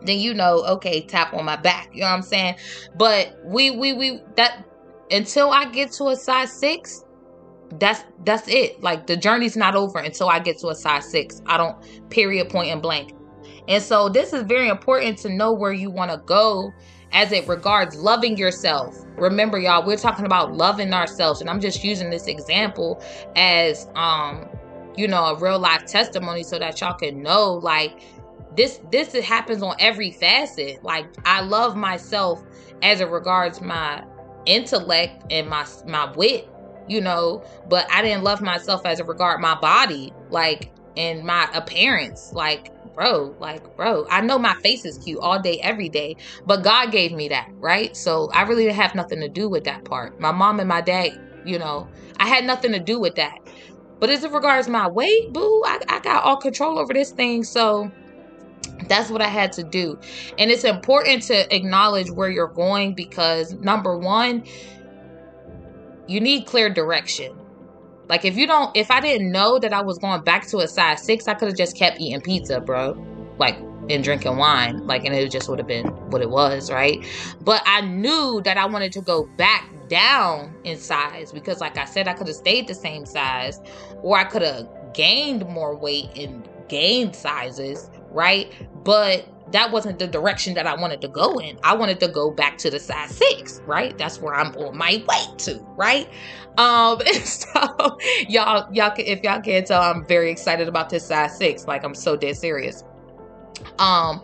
then you know, okay, tap on my back. You know what I'm saying? But we, we, we, that until I get to a size six, that's that's it. Like the journey's not over until I get to a size six. I don't period point and blank. And so this is very important to know where you want to go as it regards loving yourself. Remember y'all, we're talking about loving ourselves and I'm just using this example as um you know, a real life testimony so that y'all can know like this this happens on every facet. Like I love myself as it regards my intellect and my my wit, you know, but I didn't love myself as it regard my body, like and my appearance. Like bro, like, bro, I know my face is cute all day, every day, but God gave me that, right? So I really didn't have nothing to do with that part. My mom and my dad, you know, I had nothing to do with that. But as it regards my weight, boo, I, I got all control over this thing. So that's what I had to do. And it's important to acknowledge where you're going because number one, you need clear direction. Like if you don't, if I didn't know that I was going back to a size six, I could have just kept eating pizza, bro. Like and drinking wine, like, and it just would have been what it was, right? But I knew that I wanted to go back down in size because, like I said, I could have stayed the same size, or I could have gained more weight and gained sizes, right? But that wasn't the direction that I wanted to go in. I wanted to go back to the size six, right? That's where I'm on my way to, right? Um, so y'all, y'all, if y'all can't tell, I'm very excited about this size six. Like I'm so dead serious. Um,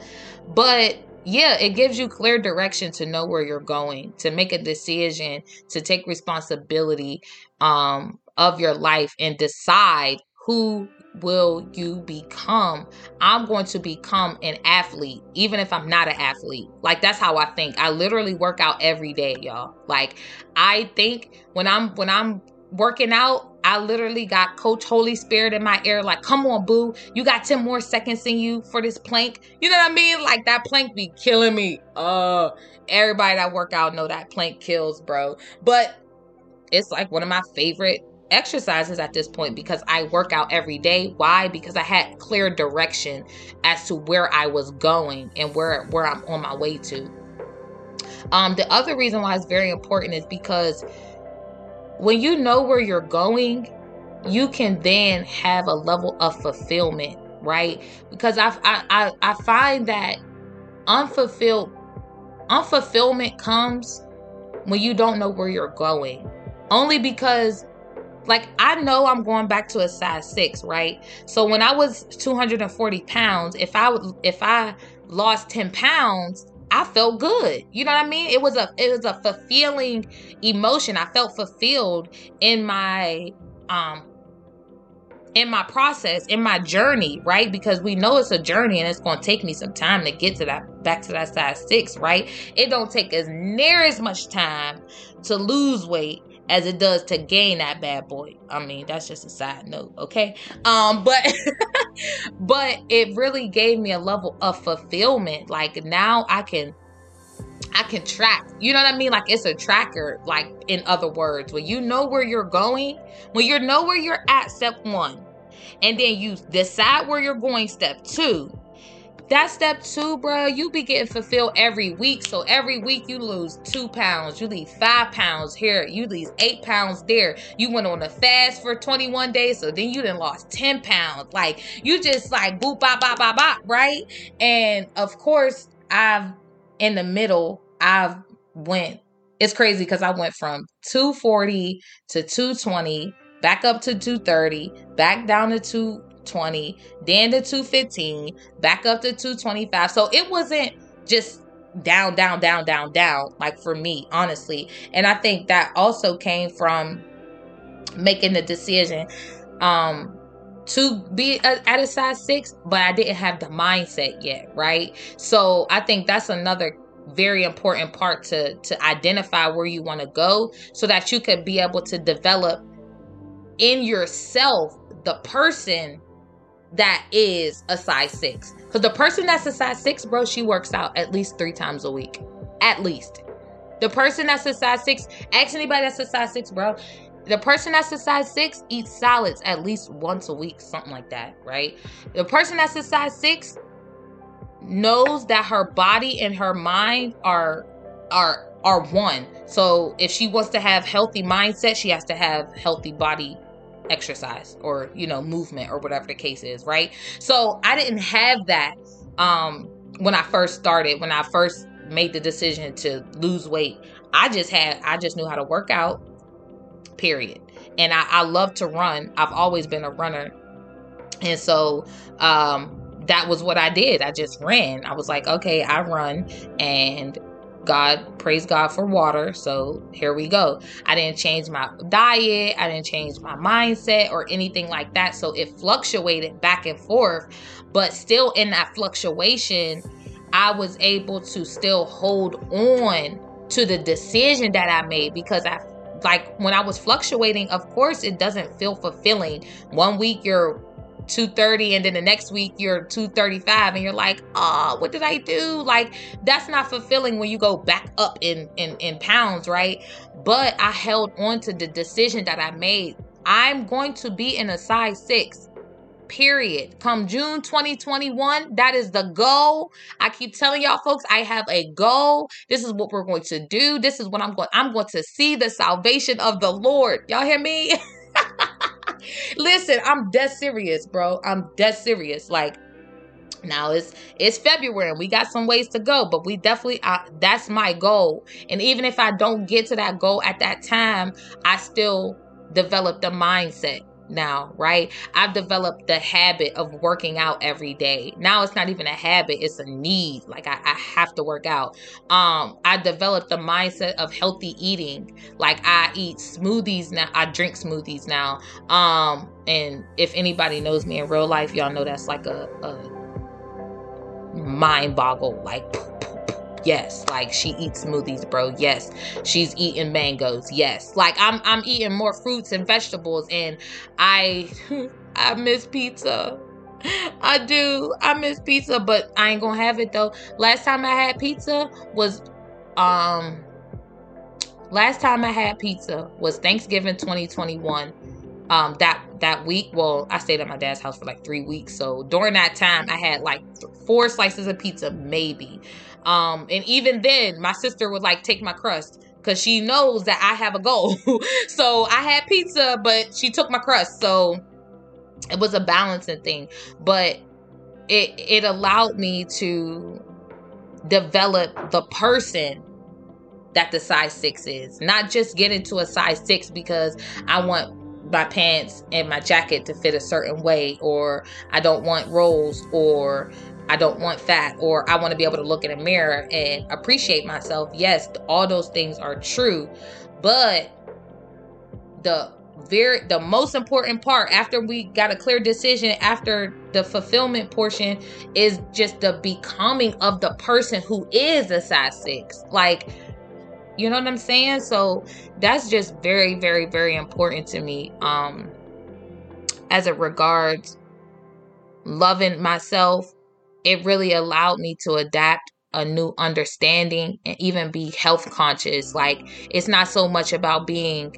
but yeah, it gives you clear direction to know where you're going, to make a decision, to take responsibility um of your life and decide who will you become? I'm going to become an athlete, even if I'm not an athlete. Like that's how I think. I literally work out every day, y'all. Like I think when I'm when I'm working out, I literally got Coach Holy Spirit in my ear, like, come on, boo. You got 10 more seconds in you for this plank. You know what I mean? Like that plank be killing me. Uh everybody that work out know that plank kills, bro. But it's like one of my favorite exercises at this point because I work out every day. Why? Because I had clear direction as to where I was going and where where I'm on my way to. Um, the other reason why it's very important is because when you know where you're going, you can then have a level of fulfillment, right? Because I I I find that unfulfilled unfulfillment comes when you don't know where you're going. Only because like I know I'm going back to a size six, right? So when I was 240 pounds, if I would if I lost 10 pounds, I felt good. You know what I mean? It was a it was a fulfilling emotion. I felt fulfilled in my um in my process, in my journey, right? Because we know it's a journey and it's going to take me some time to get to that back to that size 6, right? It don't take as near as much time to lose weight as it does to gain that bad boy. I mean, that's just a side note, okay? Um, but but it really gave me a level of fulfillment. Like now I can I can track. You know what I mean? Like it's a tracker, like in other words. When you know where you're going, when you know where you're at step one, and then you decide where you're going step two, that step two, bro, you be getting fulfilled every week. So every week you lose two pounds, you leave five pounds here, you lose eight pounds there. You went on a fast for 21 days, so then you then lost 10 pounds. Like you just like boop bop bop bop bop, right? And of course, I've in the middle, I've went. It's crazy because I went from 240 to 220, back up to 230, back down to 2 220, then to 215, back up to 225. So it wasn't just down, down, down, down, down, like for me, honestly. And I think that also came from making the decision um to be at a size six, but I didn't have the mindset yet, right? So I think that's another very important part to to identify where you want to go so that you could be able to develop in yourself the person that is a size six. Because the person that's a size six, bro, she works out at least three times a week. At least. The person that's a size six, ask anybody that's a size six, bro. The person that's a size six eats salads at least once a week, something like that, right? The person that's a size six knows that her body and her mind are are are one. So if she wants to have healthy mindset, she has to have healthy body exercise or you know movement or whatever the case is, right? So I didn't have that um when I first started, when I first made the decision to lose weight. I just had I just knew how to work out. Period. And I, I love to run. I've always been a runner. And so um that was what I did. I just ran. I was like, okay, I run and God, praise God for water. So here we go. I didn't change my diet, I didn't change my mindset or anything like that. So it fluctuated back and forth, but still in that fluctuation, I was able to still hold on to the decision that I made because I like when I was fluctuating, of course, it doesn't feel fulfilling. One week you're 230 and then the next week you're 235 and you're like oh what did i do? Like that's not fulfilling when you go back up in in in pounds right? But i held on to the decision that i made. I'm going to be in a size six period. Come june 2021 that is the goal. I keep telling y'all folks i have a goal. This is what we're going to do. This is what i'm going i'm going to see the salvation of the lord. Y'all hear me Listen, I'm dead serious, bro. I'm dead serious. Like now it's it's February and we got some ways to go, but we definitely uh, that's my goal. And even if I don't get to that goal at that time, I still develop the mindset now, right? I've developed the habit of working out every day. Now it's not even a habit, it's a need. Like I, I have to work out. Um, I developed the mindset of healthy eating. Like I eat smoothies now, I drink smoothies now. Um, and if anybody knows me in real life, y'all know that's like a, a mind boggle, like Yes, like she eats smoothies, bro. Yes, she's eating mangoes. Yes, like I'm I'm eating more fruits and vegetables, and I I miss pizza. I do. I miss pizza, but I ain't gonna have it though. Last time I had pizza was um last time I had pizza was Thanksgiving 2021. Um that that week, well, I stayed at my dad's house for like 3 weeks. So during that time I had like four slices of pizza maybe. Um, and even then, my sister would like take my crust because she knows that I have a goal. so I had pizza, but she took my crust. So it was a balancing thing. But it it allowed me to develop the person that the size six is. Not just get into a size six because I want my pants and my jacket to fit a certain way or I don't want rolls or I don't want fat or I want to be able to look in a mirror and appreciate myself. Yes, all those things are true. But the very the most important part after we got a clear decision after the fulfillment portion is just the becoming of the person who is a size 6. Like you know what I'm saying? So that's just very very very important to me um as it regards loving myself it really allowed me to adapt a new understanding and even be health conscious. Like it's not so much about being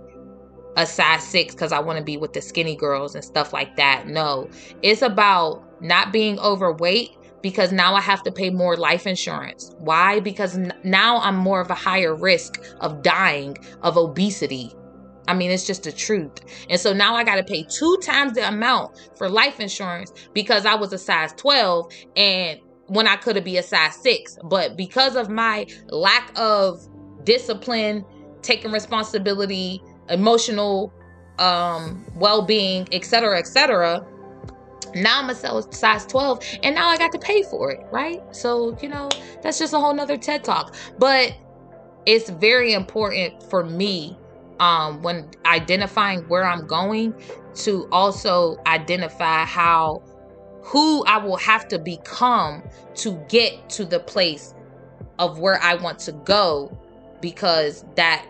a size six because I want to be with the skinny girls and stuff like that. No, it's about not being overweight because now I have to pay more life insurance. Why? Because n- now I'm more of a higher risk of dying of obesity I mean, it's just the truth. And so now I got to pay two times the amount for life insurance because I was a size 12 and when I could have been a size 6. But because of my lack of discipline, taking responsibility, emotional um well-being, etc., etc., now I'm a size 12 and now I got to pay for it, right? So, you know, that's just a whole nother TED talk. But it's very important for me um, when identifying where I'm going to also identify how who I will have to become to get to the place of where I want to go because that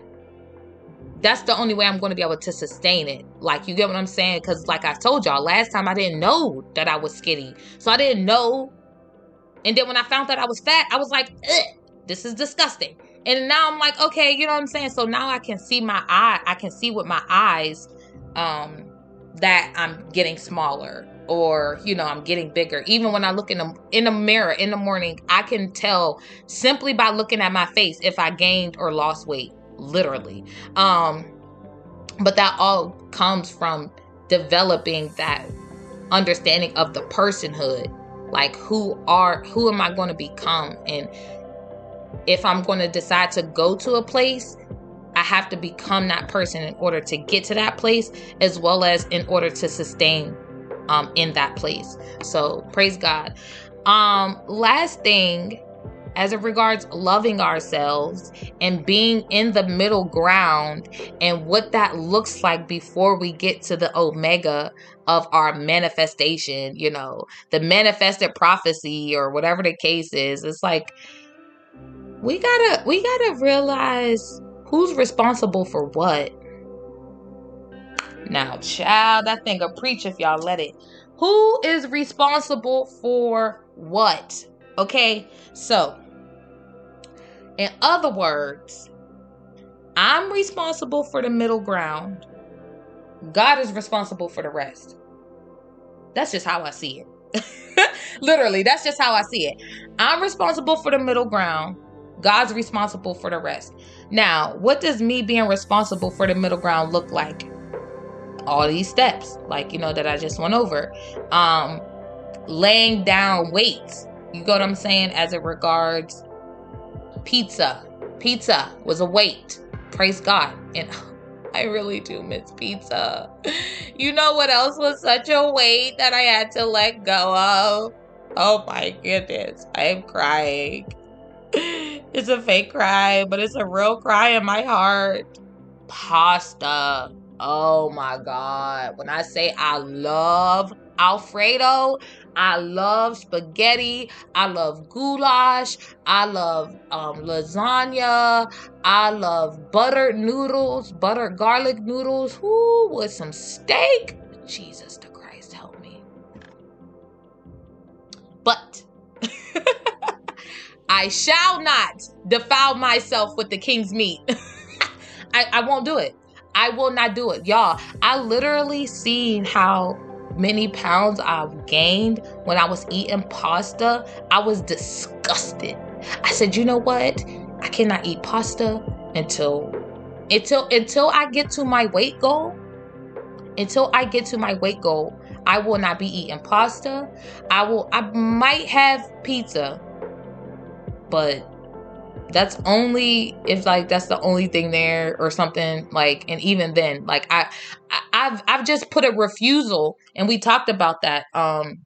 that's the only way I'm going to be able to sustain it. Like you get what I'm saying cuz like I told y'all last time I didn't know that I was skinny. So I didn't know and then when I found that I was fat, I was like, this is disgusting. And now I'm like, okay, you know what I'm saying? So now I can see my eye, I can see with my eyes um that I'm getting smaller. or you know i'm getting bigger even when i look in the in the mirror in the morning i can tell simply by looking at my face if i gained or lost weight literally um but that all comes from developing that understanding of the personhood like who are who am i going to become and if i'm going to decide to go to a place i have to become that person in order to get to that place as well as in order to sustain um in that place so praise god um last thing as it regards loving ourselves and being in the middle ground and what that looks like before we get to the omega of our manifestation, you know, the manifested prophecy or whatever the case is. It's like we gotta we gotta realize who's responsible for what. Now, child, that thing a preach if y'all let it. Who is responsible for what? Okay, so in other words, I'm responsible for the middle ground. God is responsible for the rest. That's just how I see it. Literally, that's just how I see it. I'm responsible for the middle ground. God's responsible for the rest. Now, what does me being responsible for the middle ground look like? All these steps, like you know, that I just went over. Um, laying down weights. You go what I'm saying as it regards pizza. Pizza was a weight. Praise God. And I really do miss pizza. You know what else was such a weight that I had to let go of? Oh my goodness. I am crying. It's a fake cry, but it's a real cry in my heart. Pasta. Oh my God. When I say I love Alfredo, I love spaghetti. I love goulash. I love um, lasagna. I love buttered noodles, buttered garlic noodles. With some steak. Jesus the I shall not defile myself with the king's meat. I, I won't do it. I will not do it. Y'all, I literally seen how many pounds I've gained when I was eating pasta, I was disgusted. I said, you know what? I cannot eat pasta until until until I get to my weight goal. Until I get to my weight goal, I will not be eating pasta. I will I might have pizza, but that's only if like that's the only thing there or something like and even then like I, I've I've just put a refusal and we talked about that um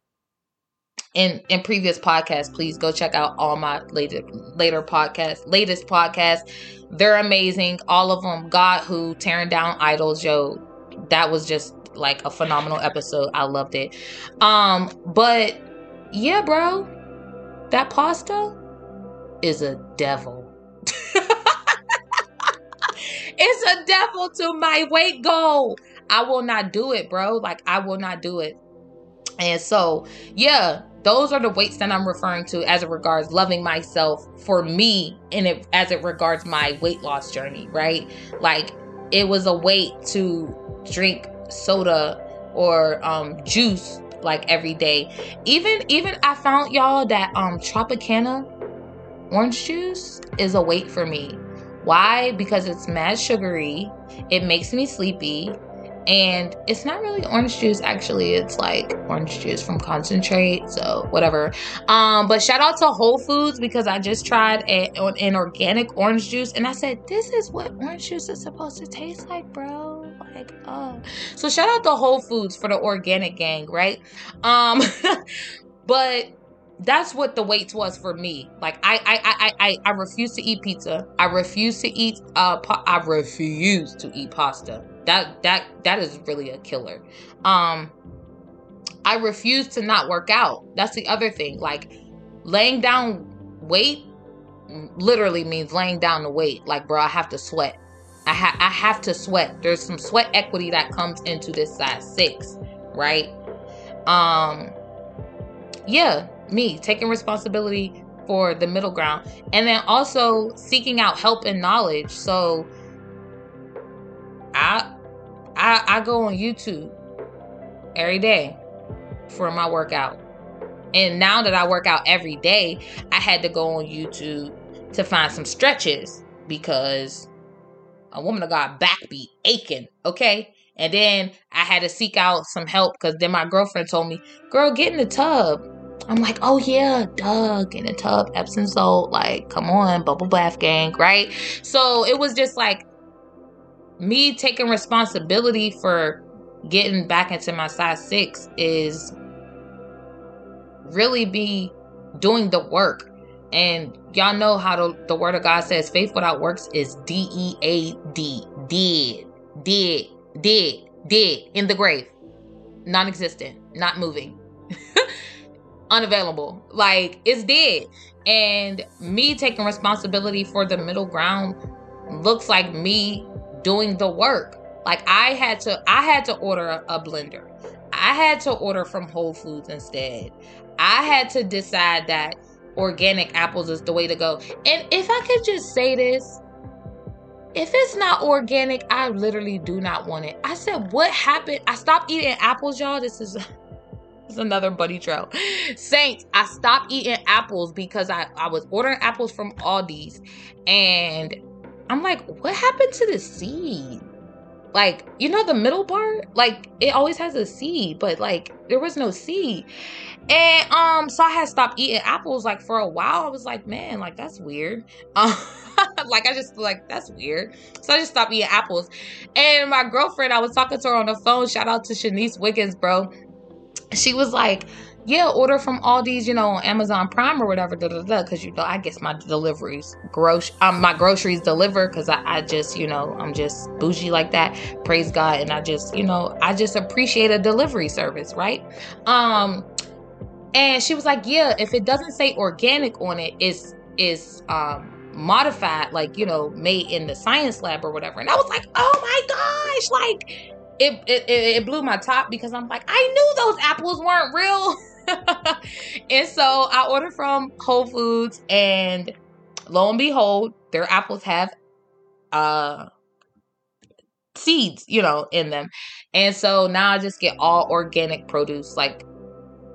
in in previous podcasts. Please go check out all my later later podcasts latest podcasts. They're amazing. All of them god who tearing down idols. Yo that was just like a phenomenal episode. I loved it. Um but yeah bro. That pasta is a devil. it's a devil to my weight goal. I will not do it, bro. Like, I will not do it. And so, yeah, those are the weights that I'm referring to as it regards loving myself for me and it as it regards my weight loss journey, right? Like it was a weight to drink soda or um juice like every day. Even even I found y'all that um Tropicana orange juice is a weight for me. Why? Because it's mad sugary, it makes me sleepy, and it's not really orange juice actually. It's like orange juice from concentrate so whatever. Um but shout out to whole foods because i just tried a, an organic orange juice. And i said this is what orange juice is supposed to taste like bro. Like oh so shout out to whole foods for the organic gang right? Um but that's what the weight was for me. Like I I I I I refuse to eat pizza. I refuse to eat uh pa- I refuse to eat pasta. That that that is really a killer. Um I refuse to not work out. That's the other thing. Like laying down weight literally means laying down the weight. Like bro, I have to sweat. I ha- I have to sweat. There's some sweat equity that comes into this size 6, right? Um yeah, me taking responsibility for the middle ground and then also seeking out help and knowledge so i i, I go on youtube every day for my workout. And now that I work out every day, I had to go on YouTube to find some stretches because a woman of God back be aching, okay? And then I had to seek out some help because then my girlfriend told me, girl, get in the tub. I'm like, oh yeah, Doug in the tub, Epsom salt, like, come on, bubble bath gang, right? So it was just like me taking responsibility for getting back into my size six is really be doing the work. And y'all know how the, the word of God says faith without works is D E A D. Dead. Dead. Dead. Dead. In the grave. Non existent. Not moving. Unavailable. Like it's dead. And me taking responsibility for the middle ground looks like me doing the work. Like I had to I had to order a, a blender. I had to order from Whole Foods instead. I had to decide that organic apples is the way to go. And if I could just say this, if it's not organic, I literally do not want it. I said, what happened? I stopped eating apples, y'all. This is, is another buddy trail. Saints, I stopped eating apples because I, I was ordering apples from Aldi's. And I'm like, what happened to the seed? Like, you know, the middle part? Like, it always has a seed, but like, there was no seed. And um, so I had stopped eating apples like for a while. I was like, man, like that's weird. Um, like I just like that's weird. So I just stopped eating apples. And my girlfriend, I was talking to her on the phone. Shout out to Shanice Wiggins, bro. She was like, yeah, order from all these, you know, Amazon Prime or whatever, da da da. Because you know, I guess my deliveries, gross, um, my groceries deliver. Because I, I just, you know, I'm just bougie like that. Praise God, and I just, you know, I just appreciate a delivery service, right? Um, and she was like, yeah, if it doesn't say organic on it, it's is um modified, like you know, made in the science lab or whatever. And I was like, oh my gosh, like it, it, it blew my top because I'm like, I knew those apples weren't real. and so I ordered from Whole Foods, and lo and behold, their apples have uh seeds, you know, in them. And so now I just get all organic produce, like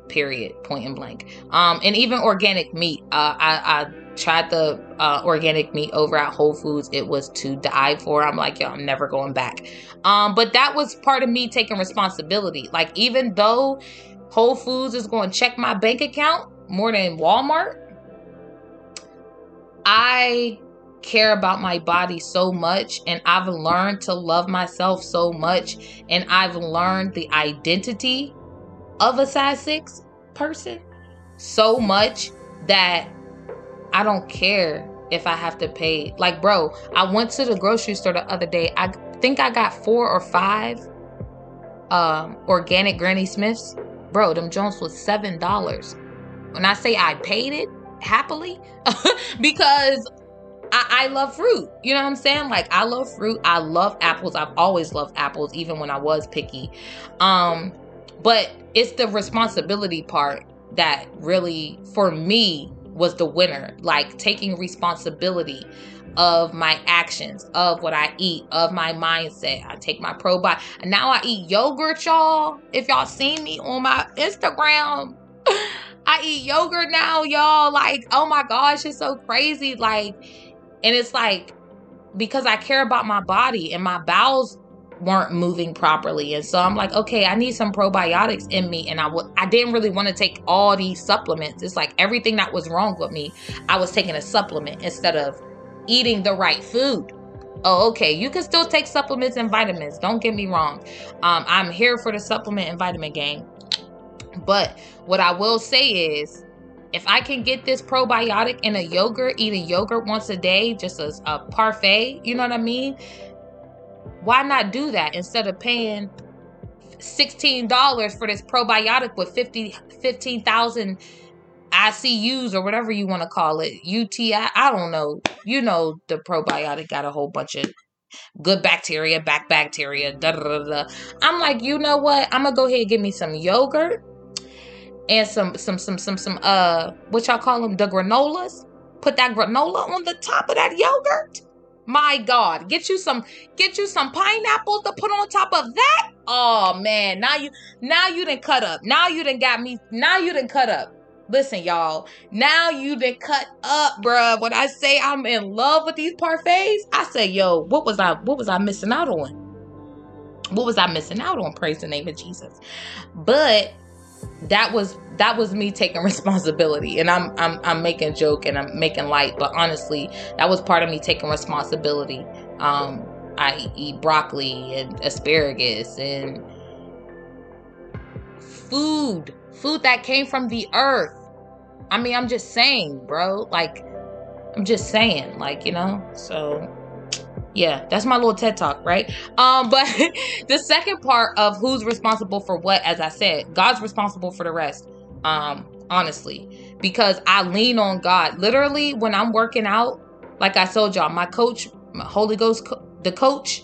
period, point and blank. Um, and even organic meat. Uh, I, I tried the uh, organic meat over at Whole Foods. It was to die for. I'm like, yo, I'm never going back. Um, but that was part of me taking responsibility. Like, even though Whole Foods is going to check my bank account more than Walmart. I care about my body so much and I've learned to love myself so much and I've learned the identity of a size 6 person so much that I don't care if I have to pay. Like, bro, I went to the grocery store the other day. I think I got four or five um, organic Granny Smiths Bro, them Jones was seven dollars. When I say I paid it happily, because I, I, love fruit. You know what I'm saying? Like I love fruit. I love apples. I've always loved apples, even when I was picky. Um, but it's the responsibility part that really, for me, was the winner. Like taking responsibility of my actions, of what I eat, of my mindset. I take my probiotic. Now I eat yogurt, y'all. If y'all seen me on my Instagram, I eat yogurt now, y'all. Like, oh my gosh, it's so crazy. Like, and it's like because I care about my body and my bowels weren't moving properly. And so I'm like, okay, I need some probiotics in me. And I w- I didn't really want to take all these supplements. It's like everything that was wrong with me, I was taking a supplement instead of eating the right food. Oh, okay. You can still take supplements and vitamins. Don't get me wrong. Um, I'm here for the supplement and vitamin game. But what I will say is, if I can get this probiotic in a yogurt, eating yogurt once a day, just a, a parfait, you know what I mean? Why not do that instead of paying $16 for this probiotic with 50 15,000 ICUs or whatever you want to call it, UTI, I don't know. You know, the probiotic got a whole bunch of good bacteria, back bacteria, da da da. I'm like, you know what? I'm gonna go ahead and give me some yogurt and some some some some some uh what y'all call them the granolas. Put that granola on the top of that yogurt. My God, get you some get you some pineapples to put on top of that Oh man, now you now you didn't cut up. Now you didn't got me. Now you didn't cut up. Listen, y'all. Now you done cut up, bruh. When I say I'm in love with these parfaits, I say, yo, what was I what was I missing out on? What was I missing out on? Praise the name of Jesus. But that was that was me taking responsibility and I'm I'm I'm making joke and I'm making light but honestly that was part of me taking responsibility um I eat broccoli and asparagus and food food that came from the earth I mean, I'm just saying, bro. Like, I'm just saying, like, you know. So, yeah, that's my little TED talk, right? Um, but the second part of who's responsible for what, as I said, God's responsible for the rest. Um, honestly, because I lean on God. Literally, when I'm working out, like I told y'all, my coach, my Holy Ghost, co- the coach,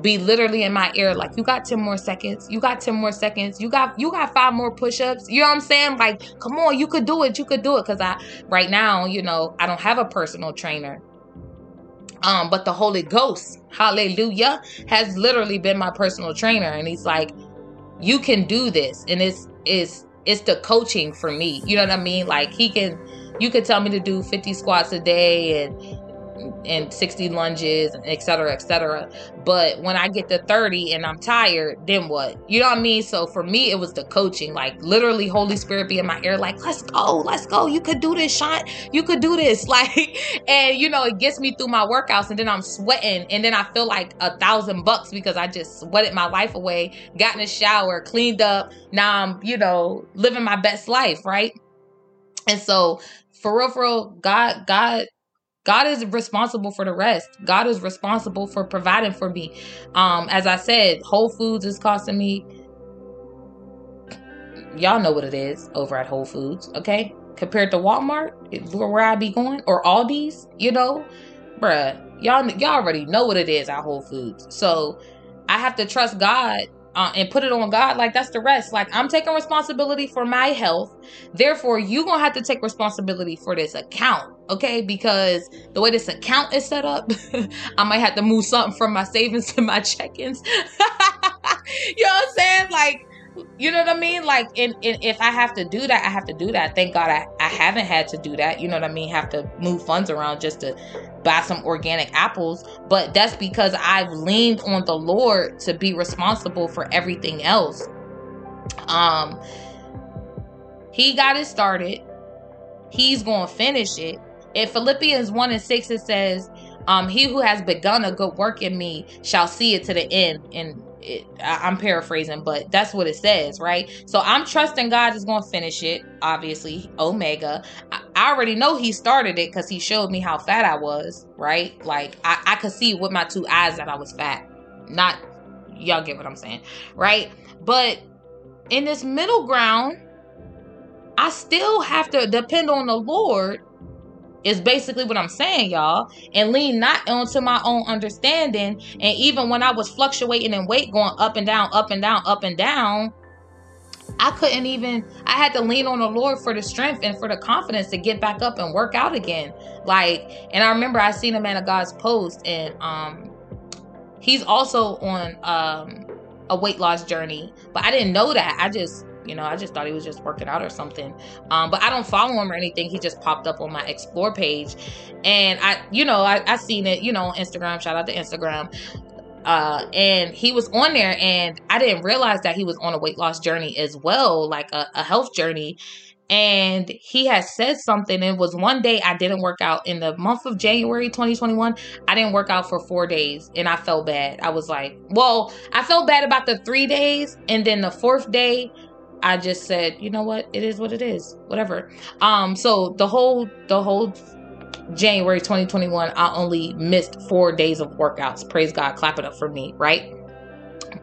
be literally in my ear like you got 10 more seconds. You got 10 more seconds. You got you got five more push-ups. You know what i'm saying? Like come on you could do it. You could do it. Because i right now you know i don't have a personal trainer. Um but the holy ghost hallelujah has literally been my personal trainer. And he's like you can do this. And it's it's it's the coaching for me. You know what i mean? Like he can you could tell me to do 50 squats a day and and 60 lunges, et cetera, et cetera. But when I get to 30 and I'm tired, then what? You know what I mean? So for me, it was the coaching, like literally Holy Spirit be in my ear, like, let's go, let's go. You could do this, Sean. You could do this. Like, and you know, it gets me through my workouts and then I'm sweating and then I feel like a thousand bucks because I just sweated my life away, got in the shower, cleaned up. Now I'm, you know, living my best life, right? And so for real, for real, God, God God is responsible for the rest. God is responsible for providing for me. Um, as I said, Whole Foods is costing me. Y'all know what it is over at Whole Foods, okay? Compared to Walmart, where I be going, or Aldi's, you know, bruh, y'all y'all already know what it is at Whole Foods. So I have to trust God uh, and put it on God, like that's the rest. Like I'm taking responsibility for my health. Therefore, you gonna have to take responsibility for this account, okay? Because the way this account is set up, I might have to move something from my savings to my check-ins. you know what I'm saying? Like you know what I mean? Like, and, and, if I have to do that, I have to do that. Thank God I, I haven't had to do that. You know what I mean? Have to move funds around just to buy some organic apples. But that's because I've leaned on the Lord to be responsible for everything else. Um, He got it started. He's going to finish it. In Philippians 1 and 6, it says, um, He who has begun a good work in me shall see it to the end. And it, I'm paraphrasing, but that's what it says, right? So I'm trusting God is going to finish it. Obviously, Omega. I, I already know He started it because He showed me how fat I was, right? Like I, I could see with my two eyes that I was fat. Not y'all get what I'm saying, right? But in this middle ground, I still have to depend on the Lord is basically what I'm saying, y'all. And lean not onto my own understanding. And even when I was fluctuating in weight, going up and down, up and down, up and down, I couldn't even, I had to lean on the Lord for the strength and for the confidence to get back up and work out again. Like, and I remember I seen a man of God's post, and um, he's also on um a weight loss journey, but I didn't know that. I just you know, I just thought he was just working out or something. Um, but I don't follow him or anything. He just popped up on my explore page. And I, you know, I, I seen it, you know, on Instagram, shout out to Instagram. Uh, and he was on there and I didn't realize that he was on a weight loss journey as well, like a, a health journey and he has said something it was one day i didn't work out in the month of january 2021 i didn't work out for four days and i felt bad i was like well i felt bad about the three days and then the fourth day I just said, you know what, it is what it is, whatever. Um, so the whole the whole January 2021, I only missed four days of workouts. Praise God, clap it up for me, right?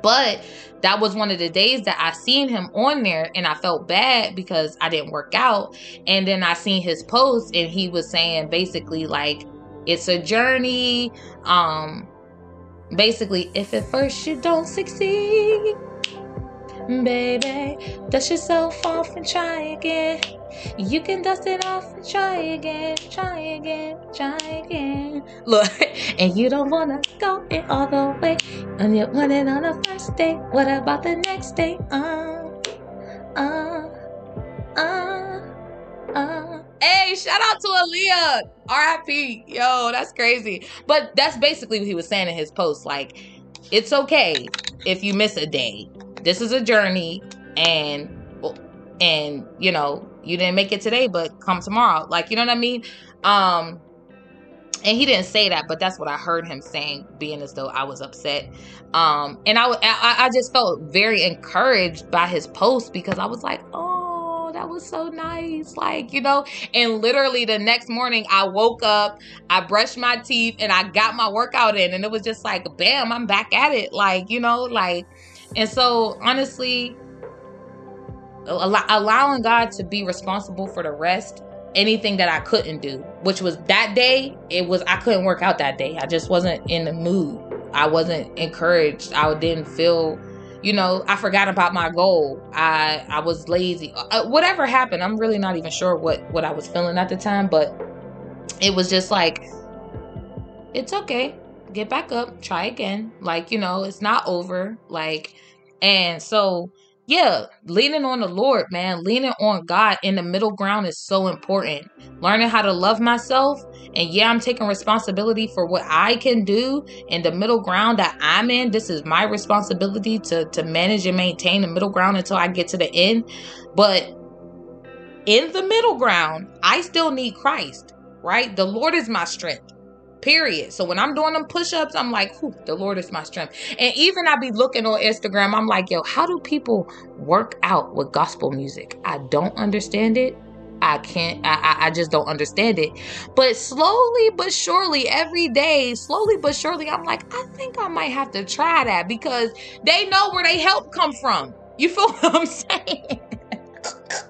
But that was one of the days that I seen him on there and I felt bad because I didn't work out. And then I seen his post and he was saying basically like it's a journey. Um basically if at first you don't succeed baby. Dust yourself off and try again. You can dust it off and try again, try again, try again. Look, and you don't wanna go it all the way. And you want it on the first day. What about the next day? Uh, uh, uh, uh. Hey, shout out to Aaliyah. RIP. Yo, that's crazy. But that's basically what he was saying in his post. Like, it's okay if you miss a day. This is a journey and and you know, you didn't make it today, but come tomorrow. Like, you know what I mean? Um and he didn't say that, but that's what I heard him saying, being as though I was upset. Um, and I, I, I just felt very encouraged by his post because I was like, oh, that was so nice, like you know. And literally the next morning, I woke up, I brushed my teeth, and I got my workout in, and it was just like, bam, I'm back at it, like you know, like. And so honestly, allowing God to be responsible for the rest anything that I couldn't do, which was that day, it was I couldn't work out that day. I just wasn't in the mood. I wasn't encouraged. I didn't feel, you know, I forgot about my goal. I I was lazy. Uh, whatever happened, I'm really not even sure what what I was feeling at the time, but it was just like it's okay. Get back up, try again. Like, you know, it's not over. Like and so yeah, leaning on the Lord, man, leaning on God in the middle ground is so important. Learning how to love myself. And yeah, I'm taking responsibility for what I can do in the middle ground that I'm in. This is my responsibility to, to manage and maintain the middle ground until I get to the end. But in the middle ground, I still need Christ, right? The Lord is my strength. Period. So when I'm doing them push-ups, I'm like, the Lord is my strength. And even I be looking on Instagram, I'm like, yo, how do people work out with gospel music? I don't understand it. I can't I, I just don't understand it. But slowly but surely, every day, slowly but surely, I'm like, I think I might have to try that because they know where they help come from. You feel what I'm saying?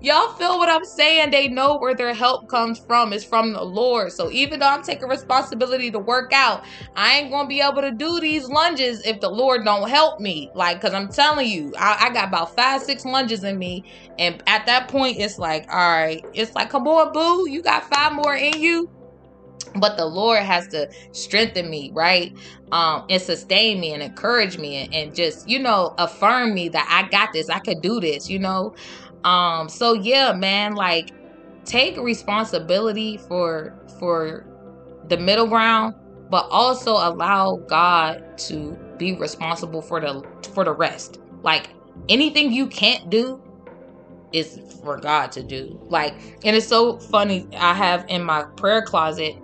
Y'all feel what I'm saying? They know where their help comes from. It's from the Lord. So even though I'm taking responsibility to work out, I ain't gonna be able to do these lunges if the Lord don't help me. Like, cause I'm telling you, I, I got about five, six lunges in me. And at that point, it's like, all right, it's like, come on, boo, you got five more in you but the lord has to strengthen me right um and sustain me and encourage me and, and, just you know affirm me that i got this i could do this you know um, so yeah, man, like take responsibility for for the middle ground, but also allow God to be responsible for the for the rest. Like anything you can't do is for God to do. Like, and it's so funny. I have in my prayer closet,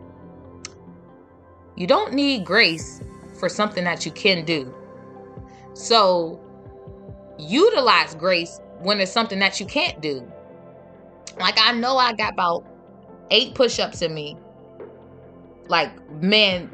you don't need grace for something that you can do. So utilize grace when it's something that you can't do. Like I know I got about eight push-ups in me. Like men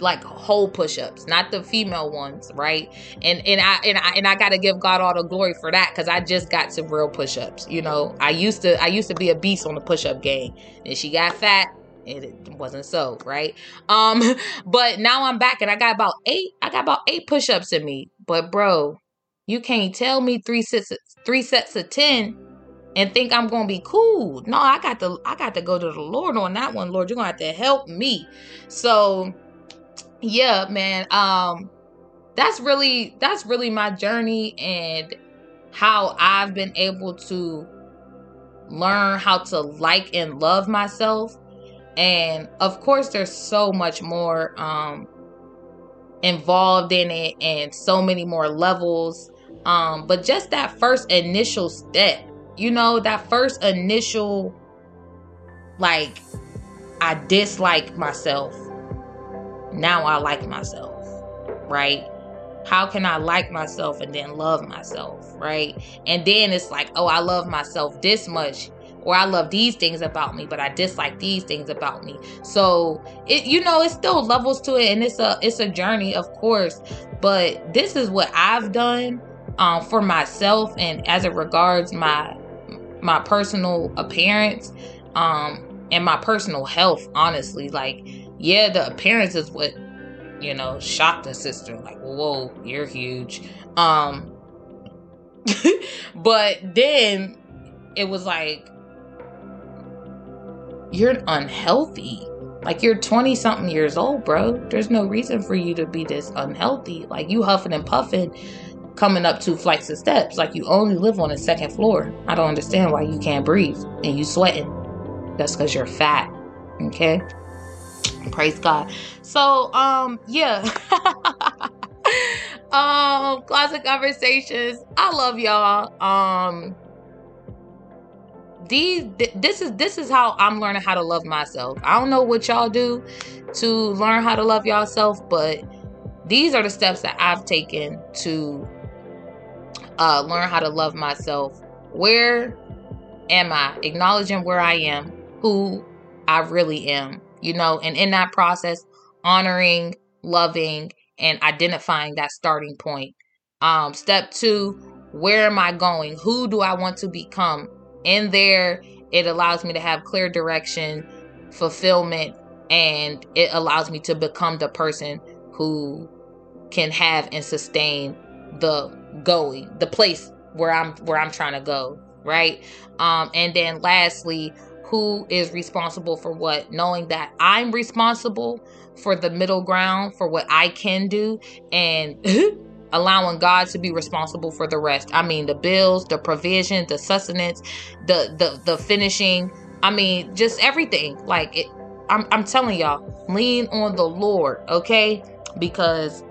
like whole push-ups, not the female ones, right? And and I and I and I got to give God all the glory for that cuz I just got some real push-ups, you know. I used to I used to be a beast on the push-up game. And she got fat and it wasn't so, right? Um but now I'm back and I got about 8 I got about 8 push-ups in me. But bro, you can't tell me three sets three sets of 10 and think I'm gonna be cool. No, I got to I got to go to the Lord on that one, Lord. You're gonna have to help me. So yeah, man. Um that's really that's really my journey and how I've been able to learn how to like and love myself. And of course there's so much more um involved in it and so many more levels um, but just that first initial step, you know, that first initial, like, I dislike myself. Now I like myself, right? How can I like myself and then love myself, right? And then it's like, oh, I love myself this much or I love these things about me, but I dislike these things about me. So it you know, it's still levels to it and it's a it's a journey, of course. But this is what I've done um, for myself and as it regards my my personal appearance um, and my personal health honestly like yeah the appearance is what you know shocked the sister like whoa you're huge um but then it was like, you're unhealthy. Like you're 20 something years old, bro. There's no reason for you to be this unhealthy. Like you huffing and puffing coming up two flights of steps. Like you only live on the second floor. I don't understand why you can't breathe and you sweating. That's because you're fat. Okay. Praise God. So um yeah. um closet conversations. I love y'all. Um these this is this is how I'm learning how to love myself. I don't know what y'all do to learn how to love yourself, but these are the steps that I've taken to uh, learn how to love myself. Where am I? Acknowledging where I am, who I really am, you know, and in that process, honoring, loving, and identifying that starting point. Um, step two, where am I going? Who do I want to become? In there, it allows me to have clear direction, fulfillment, and it allows me to become the person who can have and sustain the going, the place where I'm where I'm trying to go, right? Um and then lastly, who is responsible for what? Knowing that I'm responsible for the middle ground for what I can do and allowing God to be responsible for the rest. I mean the bills, the provision, the sustenance, the the the finishing, I mean just everything. Like it I'm I'm telling y'all, lean on the Lord, okay? Because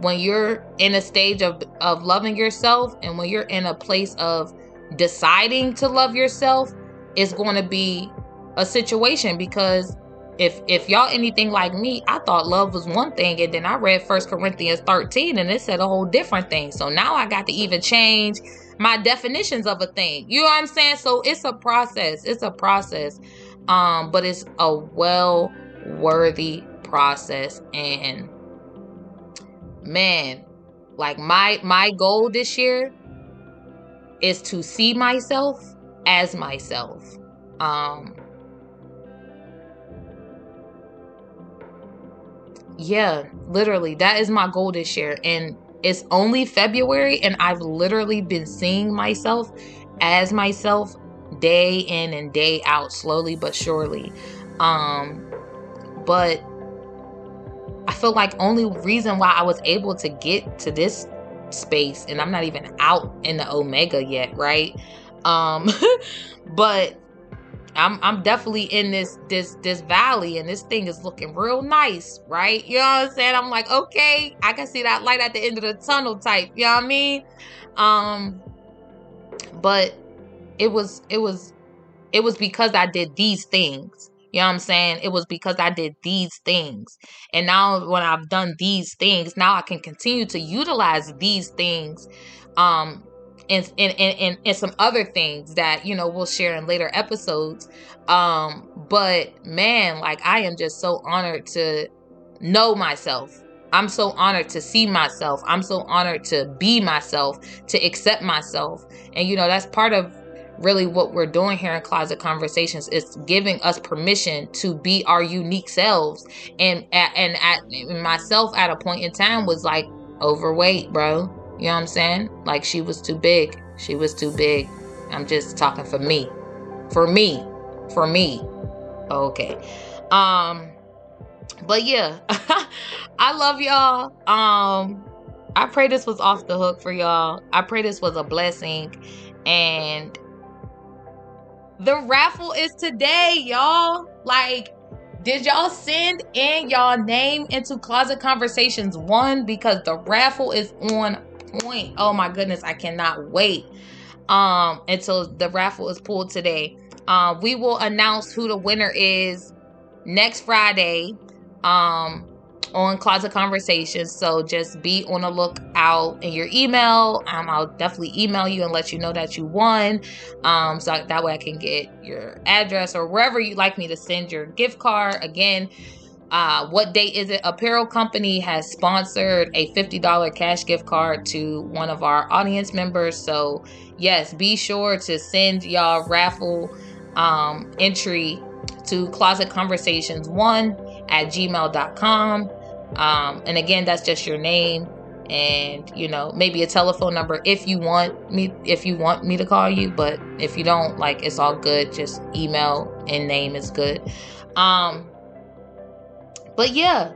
when you're in a stage of of loving yourself and when you're in a place of deciding to love yourself it's going to be a situation because if if y'all anything like me i thought love was one thing and then i read first corinthians 13 and it said a whole different thing. So now i got to even change my definitions of a thing. You know what i'm saying? So it's a process. It's a process. Um but it's a well worthy process and man, like my my goal this year is to see myself as myself. Um Yeah, literally that is my goal this year and it's only February and I've literally been seeing myself as myself day in and day out slowly but surely. Um but I feel like only reason why I was able to get to this space and I'm not even out in the omega yet, right? Um but I'm I'm definitely in this this this valley and this thing is looking real nice, right? You know what I'm saying? I'm like, okay, I can see that light at the end of the tunnel type, you know what I mean? Um but it was it was it was because I did these things you know what I'm saying? It was because I did these things. And now when I've done these things, now I can continue to utilize these things um and and, and, and some other things that, you know, we'll share in later episodes. Um, but man, like I am just so honored to know myself. I'm so honored to see myself. I'm so honored to be myself, to accept myself. And you know, that's part of really what we're doing here in closet conversations is giving us permission to be our unique selves. And and at myself at a point in time was like overweight bro. You know what i'm saying? Like she was too big. She was too big. I'm just talking for me. For me. For me. Okay. Um but yeah i love y'all. Um i pray this was off the hook for y'all. I pray this was a blessing. And the raffle is today, y'all. Like, did y'all send in y'all name into Closet Conversations 1? Because the raffle is on point. Oh my goodness, I cannot wait um until the raffle is pulled today. Um, we will announce who the winner is next Friday. Um, on Closet Conversations. So just be on the lookout in your email. Um, I'll definitely email you and let you know that you won. Um, so that way I can get your address or wherever you'd like me to send your gift card. Again, uh, what date is it? Apparel Company has sponsored a $50 cash gift card to one of our audience members. So, yes, be sure to send y'all raffle um, entry to Closet Conversations 1 at gmail.com. Um, and again, that's just your name and you know maybe a telephone number if you want me if you want me to call you but if you don't like it's all good. Just email and name is good. Um but yeah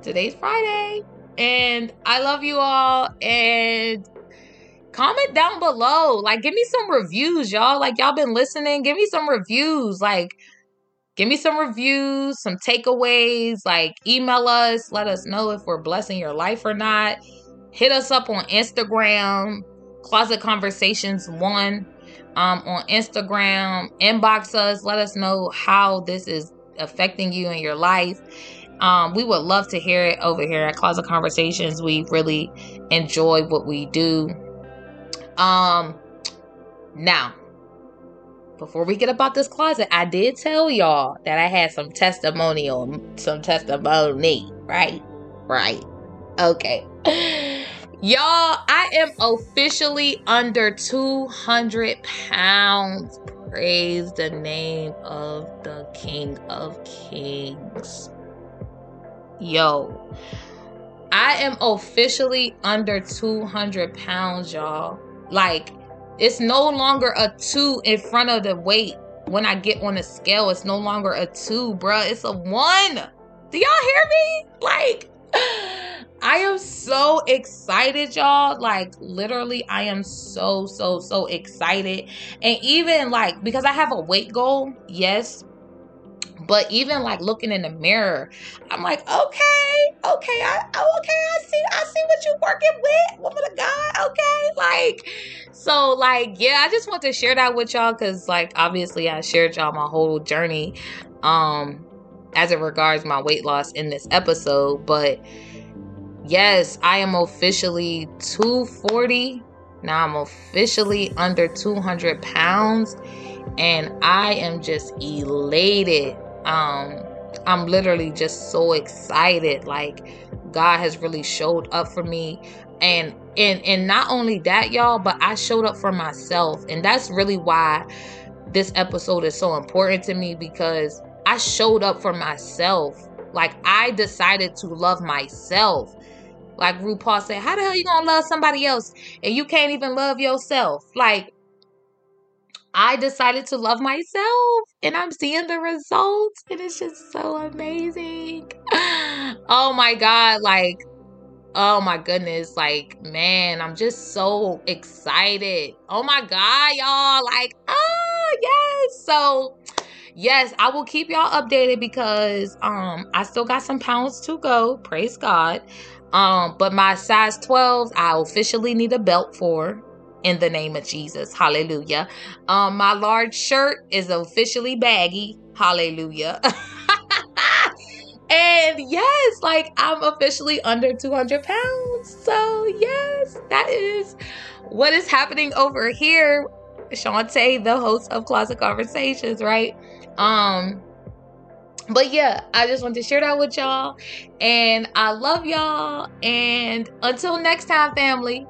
today's friday and i love you all and comment down below. Like give me some reviews y'all. Like y'all been listening. Give me some reviews. Like give me some reviews some takeaways like email us let us know if we're blessing your life or not hit us up on Instagram, Closet Conversations One, um, on Instagram. Inbox us. Let us know how this is affecting you in your life. Um, we would love to hear it over here at Closet Conversations. We really enjoy what we do. Um, now, before we get about this closet, I did tell y'all that I had some testimonial, some testimony, right? Right. Okay. Y'all, I am officially under 200 pounds. Praise the name of the King of Kings. Yo, I am officially under 200 pounds, y'all. Like, it's no longer a two in front of the weight. When I get on the scale, it's no longer a two, bruh. It's a one. Do y'all hear me? Like, I am so excited, y'all. Like, literally, I am so, so, so excited. And even like, because I have a weight goal, yes. But even like looking in the mirror, I'm like, okay, okay, I oh, okay, I see, I see what you're working with, woman of God. Okay. Like, so like, yeah, I just want to share that with y'all because like obviously I shared y'all my whole journey um as it regards my weight loss in this episode, but yes, I am officially 240. Now I'm officially under 200 pounds and I am just elated. Um I'm literally just so excited like God has really showed up for me and and and not only that y'all, but I showed up for myself and that's really why this episode is so important to me because I showed up for myself. Like I decided to love myself. Like RuPaul said, how the hell you gonna love somebody else and you can't even love yourself? Like I decided to love myself and I'm seeing the results and it's just so amazing. oh my god, like oh my goodness, like man, I'm just so excited. Oh my god, y'all, like oh yes. So yes, I will keep y'all updated because um I still got some pounds to go. Praise God. Um, but my size 12s, I officially need a belt for in the name of Jesus. Hallelujah. Um, my large shirt is officially baggy. Hallelujah. and yes, like I'm officially under 200 pounds. So, yes, that is what is happening over here. Shantae, the host of Closet Conversations, right? Um, but yeah, I just want to share that with y'all. And I love y'all. And until next time, family.